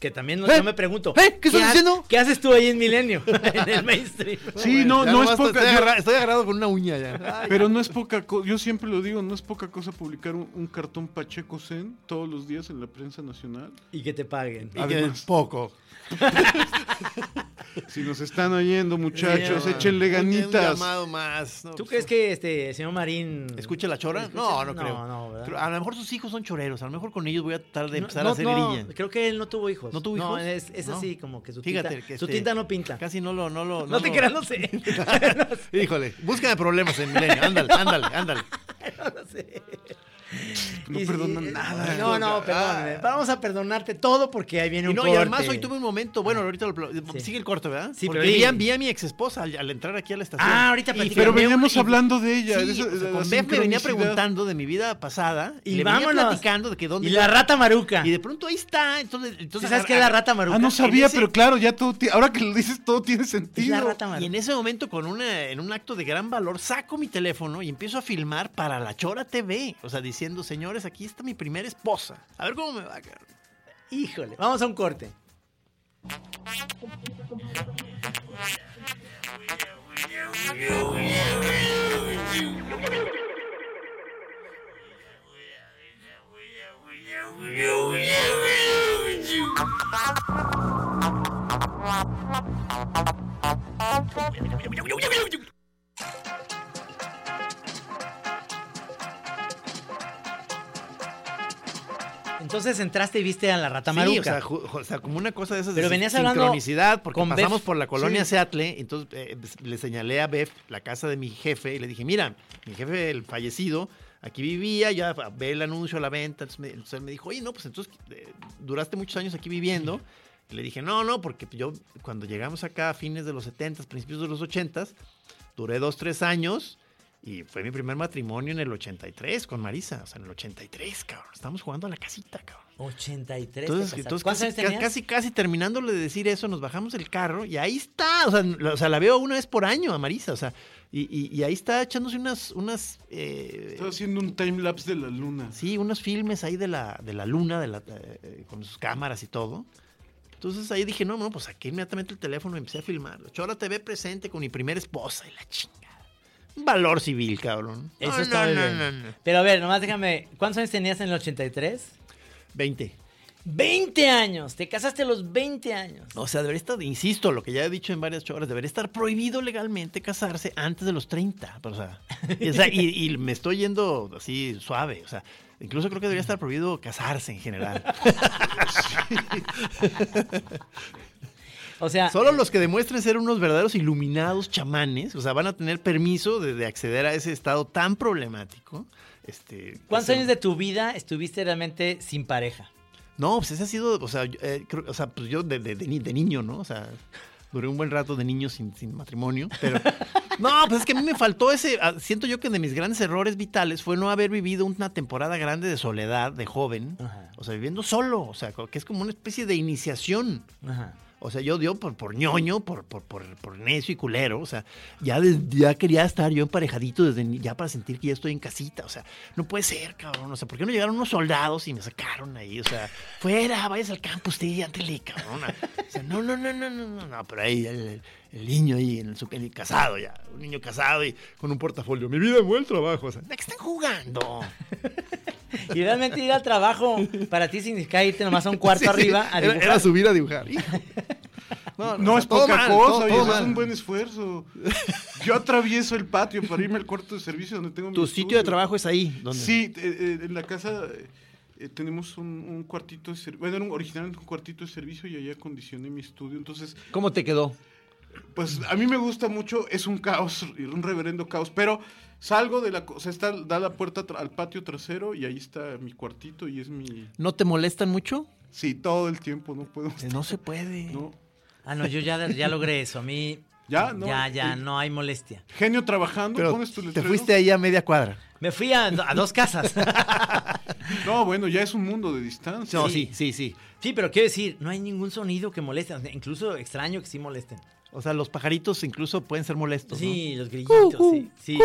Que también no- ¿Eh? yo me pregunto. ¿Eh? ¿Qué estás ha- diciendo? ¿Qué haces tú ahí en Milenio? [LAUGHS] en el [LAUGHS] mainstream. Sí, no, no es poca. Estoy, agarra- estoy agarrado con una uña ya. Ay, Pero no es poca cosa, yo siempre lo digo, no es poca cosa publicar un, un cartón Pacheco Zen todos los días en la prensa nacional. Y que te paguen. y que además. poco. [LAUGHS] [LAUGHS] Si nos están oyendo, muchachos, Sí, échenle ganitas. Un llamado más. No, ¿Tú pues, crees que este señor Marín ¿Escucha la chora? escucha? No, no, No, creo. no, ¿verdad? Creo- A lo mejor sus hijos son choreros. A lo mejor con ellos voy a tratar de No, empezar no, a hacer no, grilla. creo que él no tuvo hijos. ¿No tuvo No, hijos? es, es No. así, como que su Fíjate tinta, que su este, tinta no pinta. Casi no lo. No, lo, [LAUGHS] no, te lo- creas, no sé. [LAUGHS] Híjole, búscame problemas en Milenio. Ándale, ándale, ándale. no sé. No Y- perdonan y- nada. No, no, perdóname. Vamos a perdonarte todo porque ahí viene Y un no, corte. y además hoy tuve un momento, bueno, ahorita lo, Sí. sigue el corte, ¿verdad? Sí, Porque pero vi, a, di- vi a mi ex esposa al, al entrar aquí a la estación. Ah, ahorita Y platicamos. Pero veníamos y- hablando de ella. Sí, o sea, con me venía preguntando de mi vida pasada y, Y le venía platicando de que dónde Y la rata maruca. y de pronto ahí está, entonces, ¿Sí entonces ¿Sabes qué es la rata maruca? Ah, no sabía, ese- pero claro, ya todo. Ahora que lo dices, todo tiene Es sentido. la rata Y maruca. en ese momento, con una, en un acto de gran valor, saco mi teléfono y empiezo a filmar para la Chora TV. O sea, diciendo, señores, aquí está mi primera esposa. A ver cómo me va, cabrón. Híjole, vamos a un corte. Entonces entraste y viste a la rata maruca. Sí, o sea, o sea, como una cosa de esas Pero de venías sincronicidad, porque con pasamos Bef. por la colonia Sí. Seattle, entonces eh, le señalé a Bef la casa de mi jefe y le dije, mira, mi jefe, el fallecido, aquí vivía, ya ve el anuncio la venta, entonces, me, entonces él me dijo, oye, no, pues entonces eh, duraste muchos años aquí viviendo. Y le dije, no, no, porque yo cuando llegamos acá a fines de los 70, principios de los 80, duré dos, tres años. Y fue mi primer matrimonio en el 83 con Marisa. O sea, en el 83, cabrón. Estamos jugando a la casita, cabrón. 83. te Entonces, entonces ¿Cuántos casi, años casi, casi terminándole de decir eso, nos bajamos del carro y ahí está. O sea, la, o sea, la veo una vez por año a Marisa. O sea, y, y- y ahí está echándose unas, unas eh, Estaba haciendo un time lapse de la luna. sí, unos filmes ahí de la, de la luna, de la, eh, con sus cámaras y todo. Entonces ahí dije, no, no, pues aquí inmediatamente el teléfono y empecé a filmar. Chora TV presente con mi primera esposa y la chingada. Un valor civil, cabrón. Eso No, está no, muy no, bien. no, no. Pero a ver, nomás déjame. ¿Cuántos años tenías en el 83? 20. 20 años. Te casaste a los 20 años. O sea, debería estar, insisto, lo que ya he dicho en varias horas, debería estar prohibido legalmente casarse antes de los 30. O sea, y, o sea, y- y me estoy yendo así suave. O sea, incluso creo que debería estar prohibido casarse en general. [LAUGHS] O sea, Solo los que demuestren ser unos verdaderos iluminados chamanes, o sea, van a tener permiso de, de acceder a ese estado tan problemático. Este, ¿cuántos ese- años de tu vida estuviste realmente sin pareja? No, pues ese ha sido, o sea, yo, eh, creo- o sea, pues yo de, de- de ni- de niño, ¿no? O sea, duré un buen rato de niño sin, sin matrimonio, pero... [LAUGHS] No, pues es que a mí me faltó ese, siento yo que de mis grandes errores vitales fue no haber vivido una temporada grande de soledad, de joven, Ajá. o sea, viviendo solo, o sea, que es como una especie de iniciación. Ajá. O sea, yo dio por, por ñoño, por, por, por, por necio y culero. O sea, ya, ya quería estar yo emparejadito desde ya para sentir que ya estoy en casita. O sea, no puede ser, cabrón. O sea, ¿por qué no llegaron unos soldados y me sacaron ahí? O sea, fuera, vayas al campo usted, ándele, cabrón. O sea, no, no, no, no, no, no, no. Pero ahí el, el niño ahí, en el, su- el casado ya. Un niño casado y con un portafolio. Mi vida, buen trabajo. O sea, ¿de qué están jugando? [LAUGHS] Y realmente ir al trabajo para ti significa irte nomás a un cuarto Sí, [LAUGHS] sí, arriba a era, dibujar. era subir a dibujar. No, No o sea, es poca mal, cosa, todo- todo es un buen esfuerzo. Yo atravieso el patio para irme al cuarto de servicio donde tengo mi Tu sitio de trabajo es ahí. Sí, eh, eh, en la casa eh, tenemos un, un cuartito de servicio. Bueno, era un- originalmente un cuartito de servicio y ahí acondicioné mi estudio. Entonces, ¿Cómo te quedó? Pues a mí me gusta mucho, es un caos, un reverendo caos, pero salgo de la... co- O sea, está, da la puerta al patio trasero y ahí está mi cuartito y es mi... ¿No te molestan mucho? Sí, todo el tiempo, no puedo... Eh, No se puede. No. Ah, no, yo ya, ya logré eso. A mí [LAUGHS] Ya, no. ya, ya, eh, no hay molestia. Genio trabajando, Pero pones tu te letrero. fuiste ahí a media cuadra. Me fui a, a dos casas. [LAUGHS] No, bueno, ya es un mundo de distancia. No, Sí. sí, sí, sí. Sí, pero quiero decir, no hay ningún sonido que moleste. Incluso extraño que sí molesten. O sea, los pajaritos incluso pueden ser molestos. ¿no? Sí, los grillitos, sí. sí.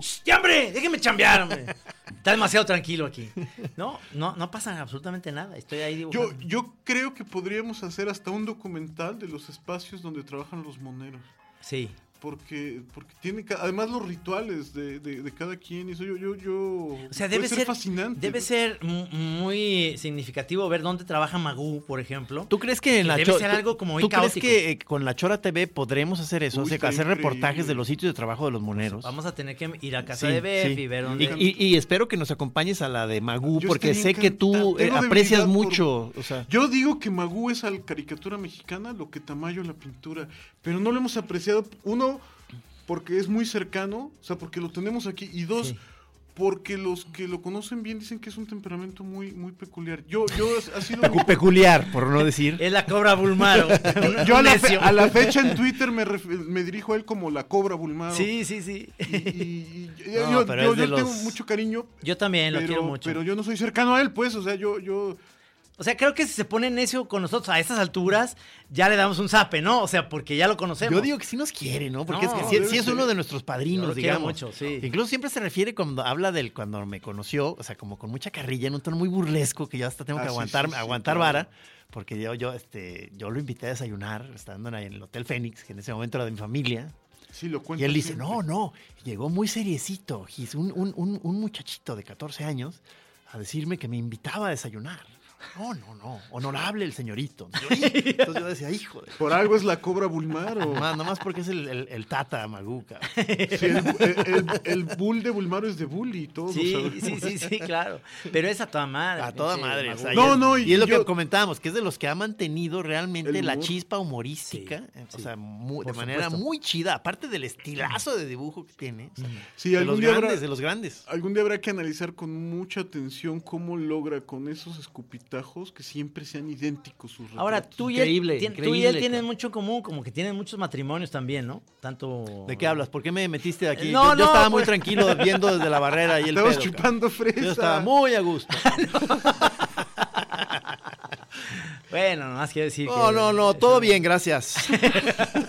¡Shh, ¡Ya, hombre! Déjeme chambear, hombre. Está demasiado tranquilo aquí. No, no, no pasa absolutamente nada. Estoy ahí Yo, dibujando. yo creo que podríamos hacer hasta un documental de los espacios donde trabajan los moneros. Sí. Porque porque tiene además los rituales de, de- de cada quien y eso yo yo yo O sea, debe ser, fascinante Debe ¿no? ser mu- muy significativo ver dónde trabaja Magú, por ejemplo. ¿Tú crees que en la Debe ser algo como muy ¿Tú crees que eh, con la Chora TV podremos hacer eso? Uy, O sea, hacer reportajes de los sitios de trabajo de los moneros. Vamos a tener que ir a casa Sí, de Bef sí. y ver Y, dónde. y- y espero que nos acompañes a la de Magú, Yo porque sé que tú eh, aprecias por- mucho. O sea, Yo digo que Magú es a la caricatura mexicana lo que Tamayo la pintura, pero no lo hemos apreciado. Uno, porque es muy cercano, o sea, porque lo tenemos aquí. Y dos, Sí. porque los que lo conocen bien dicen que es un temperamento muy, muy peculiar. Yo, yo, ha sido pecu- peculiar, por no decir. Es la cobra Bulmaro. [LAUGHS] Yo a la, fe- a la fecha en Twitter me, ref- me dirijo a él como la cobra Bulmaro. Sí, sí, sí. Y, y- y- No, yo, yo- tengo mucho cariño, Yo también lo pero, quiero mucho. pero yo no soy cercano a él, pues. O sea, yo, yo, O sea, creo que si se pone necio con nosotros a estas alturas, ya le damos un zape, ¿no? O sea, porque ya lo conocemos. Yo digo que sí nos quiere, ¿no? Porque No, es que sí, es uno de nuestros Yo padrinos, lo digamos. mucho, sí. Incluso siempre se refiere cuando habla del cuando me conoció, o sea, como con mucha carrilla, en un tono muy burlesco, que yo hasta tengo Ah, que sí, aguantar, sí, sí, aguantar claro. vara, porque yo, yo, este, yo lo invité a desayunar, estando en el Hotel Fénix, que en ese momento era de mi familia. sí lo cuento. Y él dice, siempre. no, no, llegó muy seriecito, un, un, un, un muchachito de 14 años, a decirme que me invitaba a desayunar. No, no, no, honorable el señorito. [LAUGHS] Entonces yo decía, hijo de... Por algo es la cobra Bulmaro. Nomás, nomás porque es el, el, el tata Maguca. Sí, el, el- el- el bull de Bulmaro es de bully, todos Sí, sí, sí, sí, claro. Pero es a toda madre. A toda madre. o sea, No, y es, no, y y es lo que comentábamos, que es de los que ha mantenido realmente la chispa humorística, Sí, eh, o sí. sea, de manera supuesto. muy chida, aparte del estilazo de dibujo que tiene. o sea, Sí, de algún los día, grandes, habrá, de los grandes. algún día habrá que analizar con mucha atención cómo logra con esos escupitajos que siempre sean idénticos sus Ahora, tú y, él, Increíble, tien- tú y increíble, él tienen mucho en común, como que tienen muchos matrimonios también, ¿no? Tanto... ¿De qué hablas? ¿Por qué me metiste aquí? No, yo, yo no, estaba muy pues- tranquilo viendo desde la barrera y el Estabas pedo, chupando fresa. Yo estaba muy a gusto. [LAUGHS] [LAUGHS] Bueno, nomás quiero decir No, que... no, no, todo bien, gracias. [LAUGHS]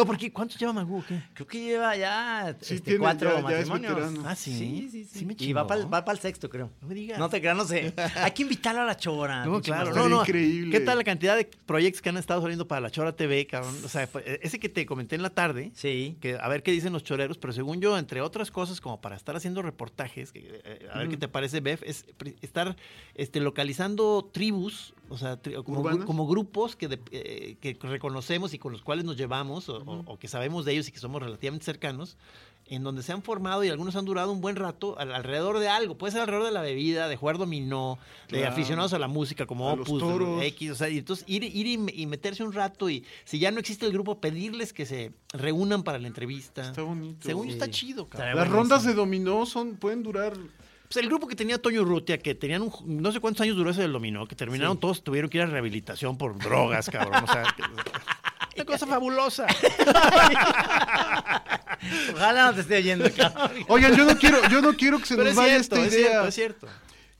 no, porque ¿cuántos lleva Magú? o qué? Creo que lleva ya Sí, este, tiene- cuatro ya- ya matrimonios. veterano. Ah, ¿sí? Sí, sí, sí. Sí me y va para el sexto, creo. No me digas. No te creas, no sé. [LAUGHS] Hay que invitarlo a la chora. No, claro, no, no. increíble. ¿Qué tal la cantidad de proyectos que han estado saliendo para la Chora TV, cabrón? O sea, fue- ese que te comenté en la tarde, Sí. que a ver qué dicen los choreros, pero según yo, entre otras cosas, como para estar haciendo reportajes, que, eh, a ver qué te parece, Bef, es estar este, localizando tribus, o sea, como, ¿Urbanas? gru- como grupos que, de- eh, que reconocemos y con los cuales nos llevamos, o, o- o que sabemos de ellos y que somos relativamente cercanos, en donde se han formado y algunos han durado un buen rato al- alrededor de algo. Puede ser alrededor de la bebida, de jugar dominó, de Claro. aficionados a la música como A los Opus. X, o sea, y entonces ir, ir y, y meterse un rato y si ya no existe el grupo, pedirles que se reúnan para la entrevista. Está bonito. Según yo Sí. está chido, cabrón. Las rondas de dominó son, pueden durar. Pues el grupo que tenía Toño Urrutia, que tenían un, no sé cuántos años duró ese del dominó, que terminaron todos, tuvieron que ir a rehabilitación por drogas, cabrón. O sea, que- [LAUGHS] una cosa fabulosa. [LAUGHS] Ojalá no te esté oyendo, cabrón. [LAUGHS] Oigan, yo no quiero, yo no quiero que se Pero nos es vaya cierto, esta es idea. cierto, es cierto.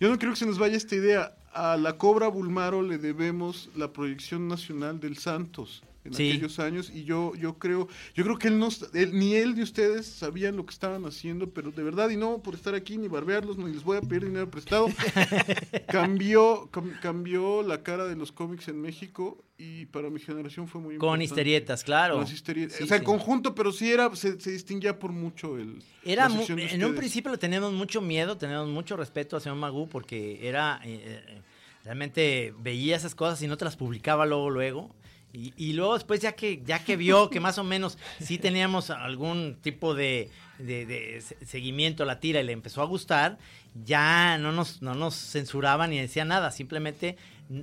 Yo no quiero que se nos vaya esta idea. A la Cobra Bulmaro le debemos la proyección nacional del Santos en Sí. aquellos años y yo yo creo yo creo que él no él- ni él ni ustedes sabían lo que estaban haciendo, pero de verdad y no por estar aquí ni barbearlos ni les voy a pedir dinero prestado. [LAUGHS] cambió cam- cambió la cara de los cómics en México y para mi generación fue muy Con importante. historietas, claro. Con. Sí, o sea, sí. en conjunto, pero sí era se, se distinguía por mucho el Era la mu- en un principio le teníamos mucho miedo, teníamos mucho respeto a señor Magú porque era eh, eh, realmente veía esas cosas y no te las publicaba luego luego. Y, y luego después ya que ya que vio que más o menos sí teníamos algún tipo de, de- de se- seguimiento a la tira y le empezó a gustar, ya no nos, no nos censuraba ni decía nada, simplemente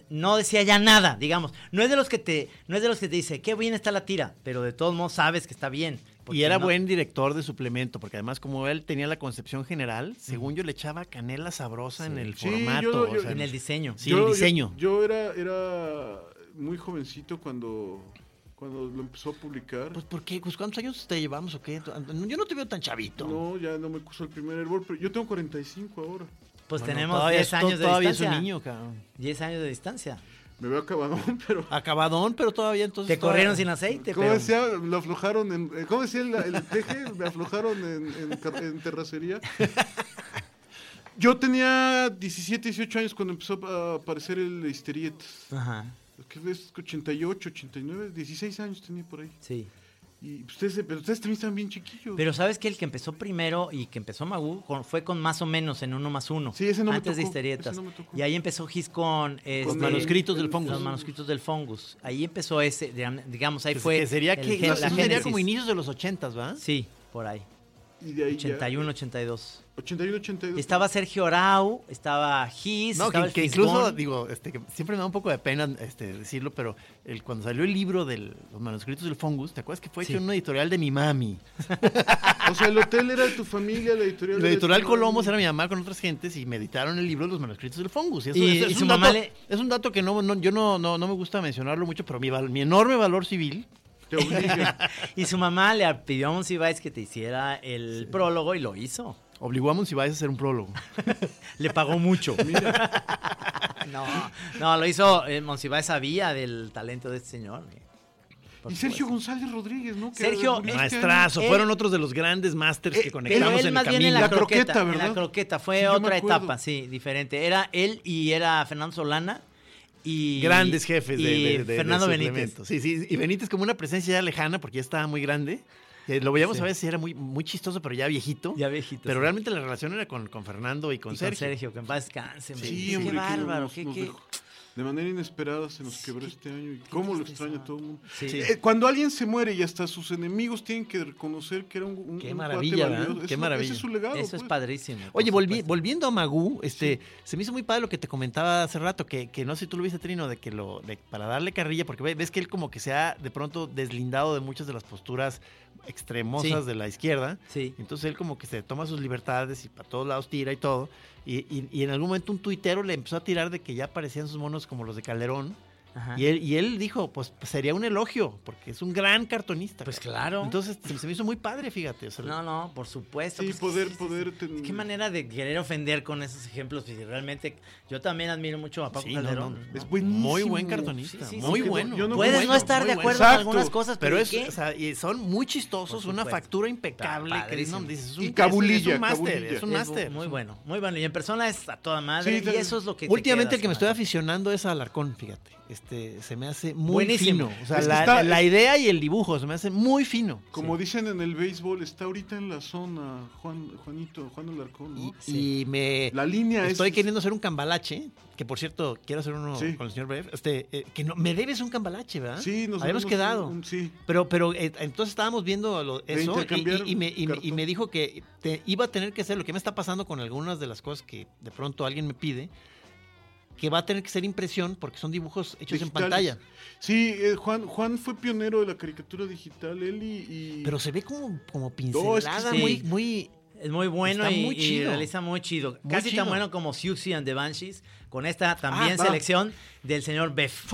no decía ya nada, digamos. No es de los que te, no es de los que te dice, qué bien está la tira, pero de todos modos sabes que está bien. Y era no- buen director de suplemento, porque además como él tenía la concepción general, según yo le echaba canela sabrosa en el Sí, formato. yo- o yo- sea, en el diseño. Sí, el diseño. Yo, era, era muy jovencito cuando, cuando lo empezó a publicar. Pues, ¿por qué? Pues, ¿Cuántos años te llevamos o qué? Yo no te veo tan chavito. no, ya no me puso el primer hervor, pero yo tengo 45 ahora. Pues Bueno, tenemos todavía 10 es- años de Todavía distancia. es un niño, cabrón. 10 años de distancia. Me veo acabadón, [LAUGHS] pero... Acabadón, pero todavía entonces... Te corrieron sin todavía- aceite, ¿Cómo pero... decía? Lo aflojaron en... eh, ¿Cómo decía el, el teje? Me aflojaron en, en car- en terracería. [LAUGHS] Yo tenía 17, 18 años cuando empezó a aparecer el Histerietas. Ajá, ¿Qué es? 88, 89, 16 años tenía por ahí. sí. Y ustedes, pero ustedes también están bien chiquillos. Pero sabes que el que empezó primero y que empezó Magú con- fue con más o menos en uno más uno. Sí, ese no me antes de tocó, historietas. ese no me tocó. y ahí empezó Gis con, este, manuscritos del Fongus. Los manuscritos del Fongus. Ahí empezó ese, digam- digamos, ahí Que- fue. que sería, el que, gen- eso la sería como inicios de los ochentas, ¿va? Sí, por ahí. Y de ahí ya- 81, 82. 81, 82. Estaba Sergio Arau, estaba Gis, No, estaba que, que incluso, digo, este, que siempre me da un poco de pena este, decirlo, pero el, cuando salió el libro de los manuscritos del Fungus, ¿te acuerdas que fue Sí. hecho en una editorial de mi mami? [LAUGHS] O sea, el hotel era de tu familia, la editorial. La de editorial Colomos mami. era mi mamá con otras gentes y me editaron el libro de los manuscritos del Fungus. Y, eso, Y- eso y es, su un mamá dato, le- es un dato que no, no- yo no, no, no me gusta mencionarlo mucho, pero mi, mi enorme valor civil [LAUGHS] Te obliga. Y su mamá le pidió a Monsiváis que te hiciera el prólogo y lo hizo. obligó a Monsiváis a hacer un prólogo. [LAUGHS] Le pagó mucho. [LAUGHS] no, no, lo hizo. Eh, Monsiváis sabía del talento de este señor. eh, y Sergio. González Rodríguez, ¿no? Que Sergio, eh, este Maestrazo, Él- fueron otros de los grandes másters Eh, que Pero conectamos él en más el bien camino. en la, La croqueta, croqueta, En la ¿verdad? croqueta, fue Sí, otra etapa, sí, diferente. Era él y era Fernando Solana y... Grandes jefes de, y de- de- de Fernando Benítez. Sí, sí, y Benítez como una presencia ya lejana porque ya estaba muy grande. Eh, lo veíamos Sí. a veces era muy, muy chistoso, pero ya viejito. Ya viejito. pero sí. realmente la relación era con, con Fernando y Y con, con Sergio. Sergio. que en paz descanse. hombre. Sí, qué hombre, que bárbaro. qué- qué-. De manera inesperada se nos quebró este año. Y cómo lo extraña todo el mundo. Sí. Eh, cuando alguien se muere y hasta sus enemigos tienen que reconocer que era un, un Qué maravilla. Qué Eso- maravilla. Ese es su legado. Eso es pues. padrísimo. Oye, volvi- volviendo a Magú, este, se me hizo muy padre lo que te comentaba hace rato, que, que no sé si tú lo viste, Trino, de que lo, de- para darle carrilla, porque ve- ves que él como que se ha de pronto deslindado de muchas de las posturas extremosas Sí. de la izquierda. Sí. Entonces él como que se toma sus libertades y para todos lados tira y todo. Y, y- y en algún momento un tuitero le empezó a tirar de que ya parecían sus monos como los de Calderón. Ajá. Y él, y él dijo, pues sería un elogio, porque es un gran cartonista. Pues claro. Entonces se, se me hizo muy padre, fíjate. o sea, No, no, por supuesto. Sí, pues, poder, poder. ten- Qué manera de querer ofender con esos ejemplos. Y realmente, yo también admiro mucho a Paco Sí, Calderón. no, ¿no? Es buenísimo. Muy buen cartonista, Sí, sí, muy sí. bueno. Yo no- Puedes no bueno, estar de bueno. acuerdo en Exacto. algunas cosas, pero, Pero es, ¿qué? o sea, y son muy chistosos, una factura impecable. Que es un, Y es- cabulilla, es un máster, es un máster. muy bueno, muy bueno. Y en persona es a toda madre. Sí, y eso es lo que. te Últimamente el que me estoy aficionando es a Alarcón, fíjate. Este, se me hace muy Buenísimo. fino. O sea, Es que la, está- la idea y el dibujo se me hace muy fino. Como dicen en el béisbol, está ahorita en la zona Juan, Juanito, Juan Alarcón, ¿no? Y, y me La línea es- estoy queriendo hacer un cambalache, que por cierto, quiero hacer uno Sí. con el señor Brev. Este, eh, que no, me debes un cambalache, ¿verdad? Sí, nos Habíamos quedado. un- sí. Pero, pero eh, entonces estábamos viendo lo- eso y, y- y me, y me- y cartón. me dijo que te, iba a tener que ser lo que me está pasando con algunas de las cosas que de pronto alguien me pide, que va a tener que ser impresión porque son dibujos hechos en pantalla. Sí, eh, Juan, Juan fue pionero de la caricatura digital, él y... y- Pero se ve como, como No, es que pincelada, sí. muy, muy... Es muy bueno Está y, muy y chido. realiza muy chido. Muy Casi tan bueno como Siouxsie and the Banshees, con esta también va. selección del señor Beff.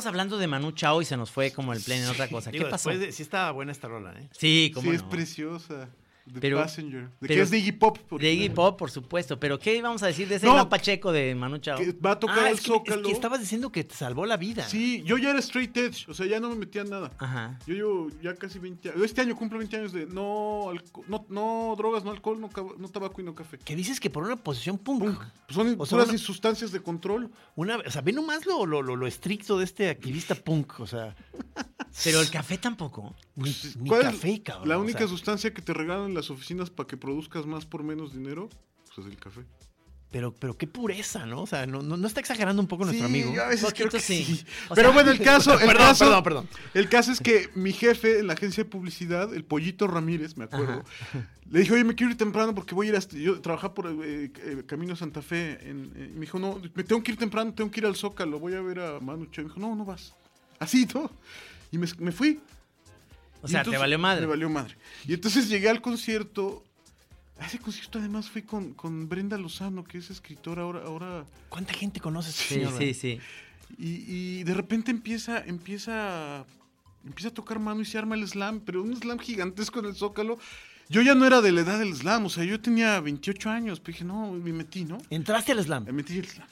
Estabas hablando de Manu Chao y se nos fue como el pleno en otra cosa. Digo, ¿Qué pasó? de- sí estaba buena esta rola, ¿eh? Sí, como Sí, es preciosa. The Pero- Passenger. De pero- que es de Iggy Pop. por De Iggy. Pop, por supuesto. Pero ¿qué íbamos a decir de ese No. gran Pacheco de Manu Chao? Que va a tocar Ah, el es que, es Zócalo. que estabas diciendo que te salvó la vida. Sí, yo ya era straight edge, o sea, ya no me metía en nada. Ajá. Yo llevo ya casi 20 años. Este año cumplo 20 años de no, no, no drogas, no alcohol, no, tabaco y no café. Que dices que por una posición punk. Punk. Son O sea, puras una- sustancias de control. Una, o sea, ve nomás lo, lo, lo, lo estricto de este activista punk. O sea, [LAUGHS] Pero el café tampoco. ni, ni ¿Cuál es café, cabrón. La o única sea, sustancia que te regalan en las oficinas para que produzcas más por menos dinero, pues es el café. pero, pero qué pureza, ¿no? O sea, no, no, no está exagerando un poco nuestro amigo. a veces Poquito creo que sí. Pero sea- bueno, el [LAUGHS] caso, el Perdón, caso, perdón, perdón. El caso es que mi jefe en la agencia de publicidad, el Pollito Ramírez, me acuerdo, le dije, oye, me quiero ir temprano porque voy a ir a... Yo trabajaba por eh, eh, Camino Santa Fe. En, eh, y me dijo, no, me tengo que ir temprano, tengo que ir al Zócalo, voy a ver a Manu Chao. Me dijo, no, no vas. Así, ¿no? Y me, me fui. O Y sea, te valió madre. Me valió madre. Y entonces llegué al concierto. A ese concierto además fui con, con Brenda Lozano, que es escritora ahora... ahora ¿Cuánta gente conoces, Sí, señor? sí, sí. y, y de repente empieza, empieza, empieza a tocar mano y se arma el slam, pero un slam gigantesco en el Zócalo. Yo ya no era de la edad del slam, o sea, yo tenía 28 años, pero dije, no, me metí, ¿no? Entraste al slam. Me metí el slam.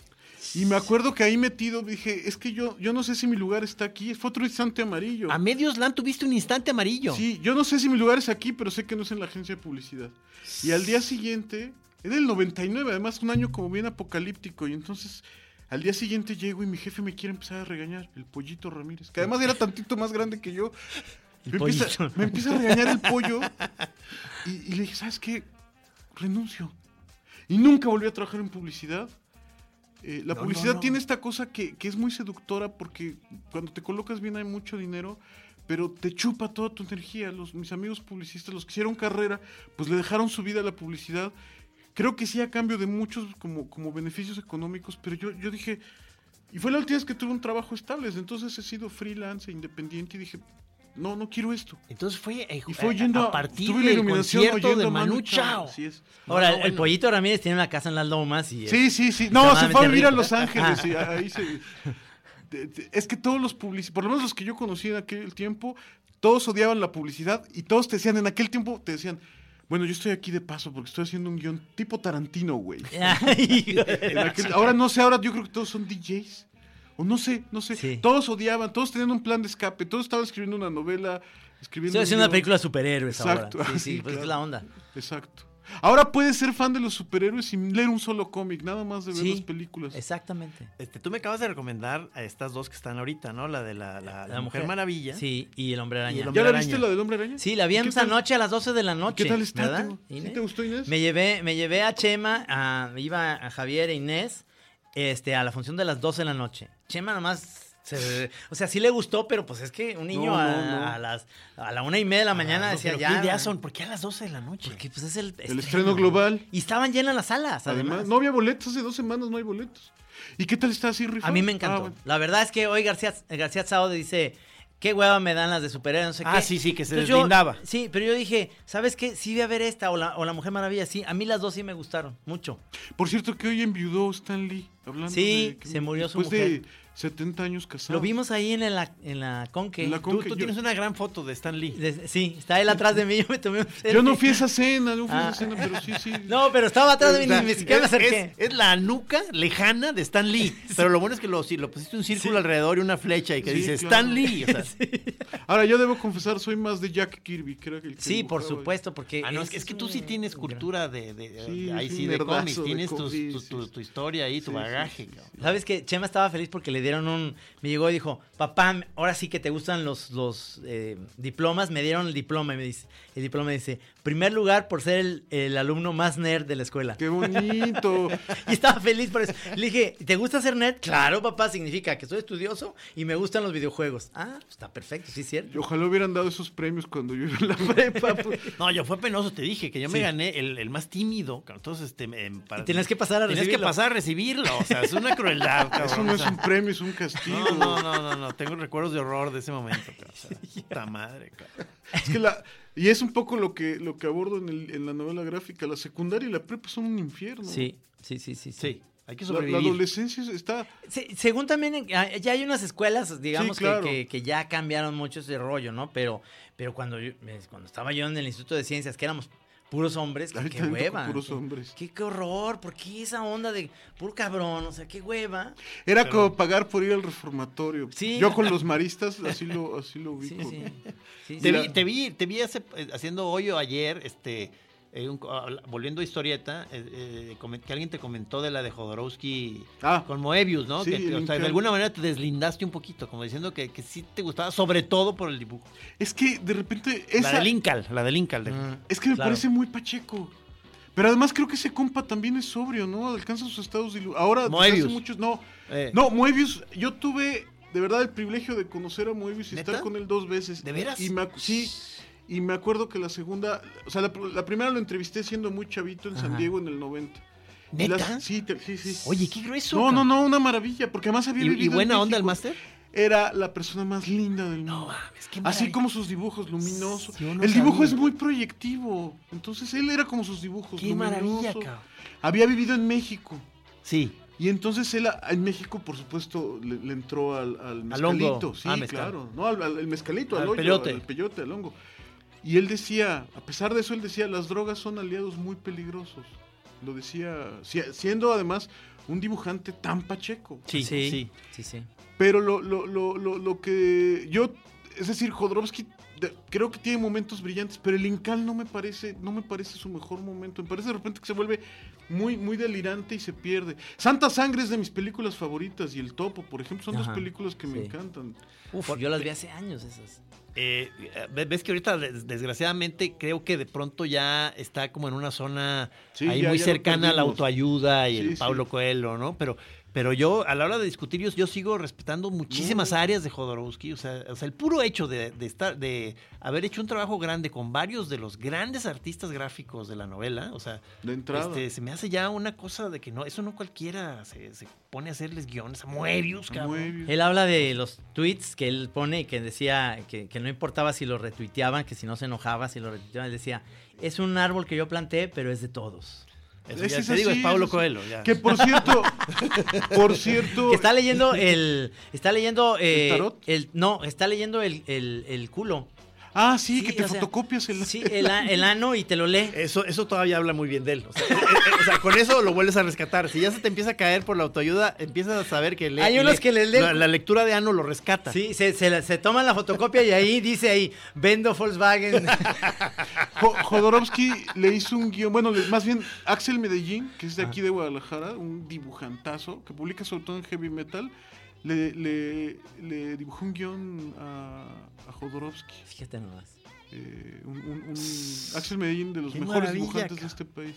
Y me acuerdo que ahí metido dije, es que yo, yo no sé si mi lugar está aquí. Fue otro instante amarillo. A medio slam tuviste un instante amarillo. Sí, yo no sé si mi lugar es aquí, pero sé que no es en la agencia de publicidad. Y al día siguiente, era el 99, además un año como bien apocalíptico. Y entonces, al día siguiente llego y mi jefe me quiere empezar a regañar, el pollito Ramírez, que además era tantito más grande que yo. Empieza, me empieza a regañar el pollo. Y, y le dije, ¿sabes qué? Renuncio. Y nunca volví a trabajar en publicidad. Eh, la No, publicidad no, no. tiene esta cosa que, que es muy seductora porque cuando te colocas bien hay mucho dinero, pero te chupa toda tu energía. Los, mis amigos publicistas, los que hicieron carrera, pues le dejaron su vida a la publicidad. Creo que sí a cambio de muchos como, como beneficios económicos, pero yo, yo dije, y fue la última vez que tuve un trabajo estable, entonces he sido freelance e independiente y dije, no, no quiero esto. Entonces fue, eh, Y fue a- yendo a partir del concierto de Manu Chao. Así es. Ahora, No, el, bueno. Pollito Ramírez tiene una casa en las lomas y... Sí, sí, sí. No, se fue a vivir a. Los Ángeles y ahí se... [LAUGHS] Es que todos los publicistas, por lo menos los que yo conocí en aquel tiempo, todos odiaban la publicidad y todos te decían, en aquel tiempo te decían, bueno, yo estoy aquí de paso porque estoy haciendo un guion tipo Tarantino, güey. [LAUGHS] Ay, En aquel- ahora no sé, ahora yo creo que todos son DJs. O no sé, no sé. Sí. Todos odiaban, todos tenían un plan de escape, todos estaban escribiendo una novela, escribiendo... Estoy un haciendo una película de superhéroes Exacto. ahora. Sí, [LAUGHS] sí, sí, pues es la onda. Exacto. Ahora puedes ser fan de los superhéroes sin leer un solo cómic, nada más de ver Sí, las películas. Exactamente. Este, tú me acabas de recomendar a estas dos que están ahorita, ¿no? La de la, la- la Mujer Maravilla. Sí, y el Hombre Araña. ¿Ya Hombre la Araña. viste la del Hombre Araña? Sí, la vi ¿Y qué esta tal? noche a las 12 de la noche. ¿Qué tal está? ¿verdad? ¿Sí Inés? te gustó, Inés? Me llevé, me llevé a Chema, a, iba a Javier e Inés, este, a la función de las 12 de la noche. Chema nomás, se- o sea, sí le gustó, pero pues es que un niño No, a, no, no. a las, a la una y media de la mañana Ah, no, decía ya. ¿Qué ideas son? ¿Por qué a las 12 de la noche? Porque pues es el El estreno global. Y estaban llenas las salas, además. Además, no había boletos, hace dos semanas no hay boletos. ¿Y qué tal está así, Rifa? A mí me Ah, encantó. bueno. La verdad es que hoy García, García Sao dice, qué hueva me dan las de superhéroes, no sé Ah, qué. sí, sí, que se Entonces yo- deslindaba. Sí, pero yo dije, ¿sabes qué? Sí voy a ver esta o la, o la Mujer Maravilla, sí. A mí las dos sí me gustaron, mucho. Por cierto que hoy enviudó Stan Lee. Hablando Sí, de se murió su de mujer. 70 años casado. Lo vimos ahí en la, en la Conque. En la Tú, Con que tú yo- tienes una gran foto de Stan Lee. De- sí, está él atrás de mí, yo me tomé un Yo no fui a esa cena, no fui a Ah. esa cena, pero sí, sí. [LAUGHS] No, pero estaba atrás de mí, ni siquiera me acerqué. es- es la nuca lejana de Stan Lee. [LAUGHS] Pero lo bueno es que lo, si lo pusiste un círculo alrededor y una flecha y que Sí, dice claro. Stan Lee. o sea. [LAUGHS] Ahora, yo debo confesar, soy más de Jack Kirby, que era el que Sí, por supuesto, porque... Ah, no, es que, es que tú sí tienes cultura de, de- de- Sí, ahí sí, de cómics, tienes tu, historia ahí, tu bagaje. sí, sí. cabrón. ¿Sabes que Chema estaba feliz porque le dieron un... Me llegó y dijo, papá, ahora sí que te gustan los, los eh, diplomas. Me dieron el diploma y me dice, el diploma dice, primer lugar por ser el, el alumno más nerd de la escuela. Qué bonito. [LAUGHS] Y estaba feliz por eso. Le dije, ¿te gusta ser nerd? Claro, papá, significa que soy estudioso y me gustan los videojuegos. Ah, pues está perfecto, sí cierto. Ojalá hubieran dado esos premios cuando yo iba en la prepa. pues. No, yo fue penoso, te dije que yo me gané el, el más tímido. cabrón. Entonces, este, em, para- Y tenías que pasar a Tenías que recibirlo. pasar a recibirlo. O sea, es una crueldad, cabrón. [LAUGHS] Eso no o es un premio, es un castigo. No, no, no, no, no, tengo recuerdos de horror de ese momento. cabrón. O sea, [LAUGHS] puta madre, cabrón. Es que la, y es un poco lo que, lo que abordo en, el- en la novela gráfica. La secundaria y la prepa son un infierno. Sí, sí, sí, sí. Sí. Sí. Hay que La, la sobrevivir. adolescencia está... Se- según también, en- ah, ya hay unas escuelas, digamos, Sí, que- claro. que, que ya cambiaron mucho ese rollo, ¿no? Pero, pero cuando, yo- eh, cuando estaba yo en el Instituto de Ciencias, que éramos puros hombres, que, qué hueva. puros hombres. Qué, qué horror, ¿por qué esa onda de puro cabrón? O sea, qué hueva. Era como pagar por ir al reformatorio. Sí. Yo con los maristas así lo, así lo [LAUGHS] Sí, ubico. sí. Sí, Te sí. vi, te vi, te vi hace- eh, haciendo hoyo ayer, este, eh, un- habla- volviendo a historieta, eh, eh, que alguien te comentó de la de Jodorowsky Ah. con Moebius, ¿no? Sí, Que te- el o sea, de alguna manera te deslindaste un poquito, como diciendo que, que sí te gustaba, sobre todo por el dibujo. Es que de repente La de Linkal, la de Mm, Es que me claro. parece muy pacheco. Pero además creo que ese compa también es sobrio, ¿no? Alcanza sus estados de Ahora, Moebius. hace muchos... No, no, Moebius, yo tuve de verdad el privilegio de conocer a Moebius y ¿Neta? estar con él dos veces. ¿De veras? Y me, sí, y me acuerdo que la segunda... O sea, la, la primera lo entrevisté siendo muy chavito en San. Diego en el 90. Y las- ¿Neta? sí, te- sí, sí. Oye, qué grueso. No, no, no, una maravilla, porque además había ¿Y, vivido y en buena onda el máster? Era la persona más linda del mundo. mames, qué Así maravilla. como sus dibujos luminosos. Sí, no el dibujo sabía. es muy proyectivo. Entonces él era como sus dibujos. Qué maravilla, luminoso. cabrón. Había vivido en México. Sí. Y entonces él en México, por supuesto, le, le entró al, al Al hongo. mezcalito. Sí, Ah, mezcal. claro. No, al, al- mezcalito, al, Al hoyo, peyote. al peyote, al hongo. Y él decía, a pesar de eso, él decía, las drogas son aliados muy peligrosos. Lo decía, si- siendo además un dibujante tan pacheco. Sí, sí. sí, sí, sí. Pero lo, lo, lo, lo, lo que yo, es decir, Jodorowsky creo que tiene momentos brillantes, pero el Incal no me parece, no me parece su mejor momento. Me parece de repente que se vuelve muy, muy delirante y se pierde. Santa Sangre es de mis películas favoritas y El Topo, por ejemplo, son dos películas que me encantan. Uf, yo las vi hace años esas. Eh, ve- ves que ahorita des- desgraciadamente creo que de pronto ya está como en una zona Sí, ahí ya- muy ya cercana a la autoayuda y Sí, el sí. Pablo Coelho, ¿no? Pero, pero yo a la hora de discutir yo, yo sigo respetando muchísimas áreas de Jodorowsky, o sea, o sea, el puro hecho de, de estar, de haber hecho un trabajo grande con varios de los grandes artistas gráficos de la novela, o sea, De entrada. este, se me hace ya una cosa de que no, eso no cualquiera se, se pone a hacerles guiones a Moebius, cabrón. Moebius. Él habla de los tweets que él pone y que decía que, que no importaba si lo retuiteaban, que si no se enojaba, si lo retuiteaban. Él decía, es un árbol que yo planté, pero es de todos. Eso ya es te digo, así, es Pablo Coelho. ya. Que por cierto, por cierto, Que está leyendo el... Está leyendo... eh, tarot? el- no, está leyendo el, el- el culo. Ah, sí, Sí, que te o sea, fotocopias el... Sí, [LAUGHS] el, a- el ano y te lo lee. Eso, eso todavía habla muy bien de él. O sea, [LAUGHS] eh, eh, o sea, con eso lo vuelves a rescatar. Si ya se te empieza a caer por la autoayuda, empiezas a saber que lee- Hay unos lee- que les leen- La, la lectura de Ano lo rescata. Sí, se, se, la- se toman la fotocopia y ahí dice ahí, vendo Volkswagen. [LAUGHS] Jo- Jodorowsky le hizo un guion, bueno, más bien Axel Medellín, que es de aquí de Guadalajara, un dibujantazo, que publica sobre todo en heavy metal, le, le, le dibujó un guion a, a Jodorowsky. Fíjate nomás. Eh, un, un- un- Axel Medellín de los Qué mejores dibujantes de este país.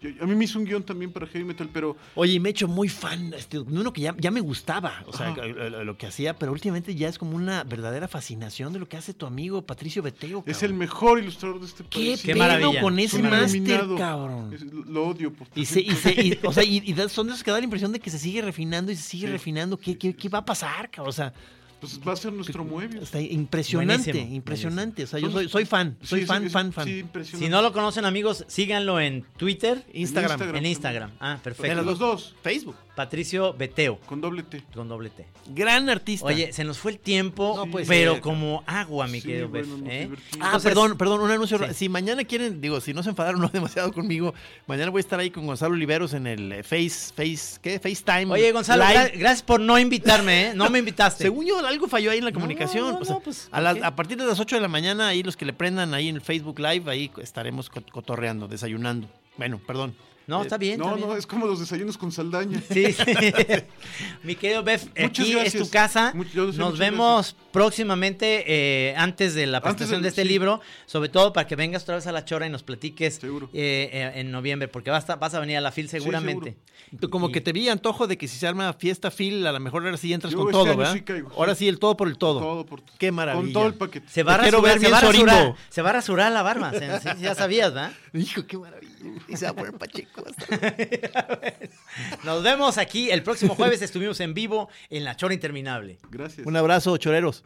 Yo- a mí me hizo un guion también para heavy metal, pero Oye, y me he hecho muy fan. Este, uno que ya, ya me gustaba, o sea, lo, que hacía, pero últimamente ya es como una verdadera fascinación de lo que hace tu amigo Patricio Beteo. es el mejor ilustrador de este ¿Qué, país. Qué pedo maravilla. con ese máster, cabrón? Es- lo odio por Y, se, y, se- y- o sea, y, son de esos que da la impresión de que se sigue refinando y se sigue Sí. refinando. ¿Qué, qué, qué va a pasar, cabrón? O sea, Pues va a ser nuestro Moebius. está impresionante, Buenísimo, impresionante. O sea, yo soy, soy fan, soy Sí, fan, sí, fan, fan. Sí, impresionante. Si no lo conocen amigos, síganlo en Twitter, Instagram, Instagram. en Instagram. Ah, perfecto. los dos, Facebook. Patricio Beteo, con doble T. con doble T. Gran artista. Oye, se nos fue el tiempo, No puede pero como agua, mi Sí, querido bueno, Bef, nos ¿eh? Ah, Entonces- perdón, perdón, un anuncio. Si mañana quieren, digo, si no se enfadaron [LAUGHS] no demasiado conmigo, mañana voy a estar ahí con Gonzalo Oliveros en el eh, Face, Face, ¿qué? FaceTime. Oye, Gonzalo, gra- gracias por no invitarme, ¿eh? No me invitaste. Según yo, algo falló ahí en la comunicación. no, o sea, no, pues, a, a partir de las 8 de la mañana, ahí los que le prendan ahí en el Facebook Live, ahí estaremos co- cotorreando, desayunando. Bueno, perdón. No, está bien, No, está no, es como los desayunos con saldaña. Sí, sí. [LAUGHS] Mi querido Bef, Muchas aquí es tu casa. Much- yo sé, Nos muchas vemos próximamente eh, antes de la presentación de este sí. libro, sobre todo para que vengas otra vez a la chora y nos platiques Seguro. eh, eh, en noviembre, porque vas a, vas a venir a la FIL seguramente. Tú como Y- que te vi antojo de que si se arma fiesta Phil, a lo mejor ahora sí entras Yo con este todo, ¿verdad? sí caigo, sí. Ahora sí, el todo por el todo. Todo por- Qué maravilla. Con todo el paquete. se va a rasurar, ver se va a rasurar, se va a rasurar la barba, ya sabías, ¿verdad? [LAUGHS] Hijo, qué maravilla. [LAUGHS] Isabel Pacheco. [LAUGHS] Nos vemos aquí el próximo jueves. Estuvimos en vivo en La Chora Interminable. Gracias. Un abrazo, choreros.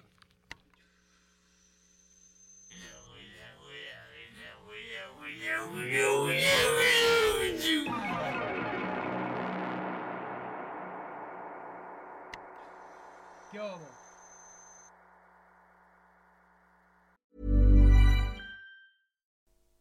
¿Qué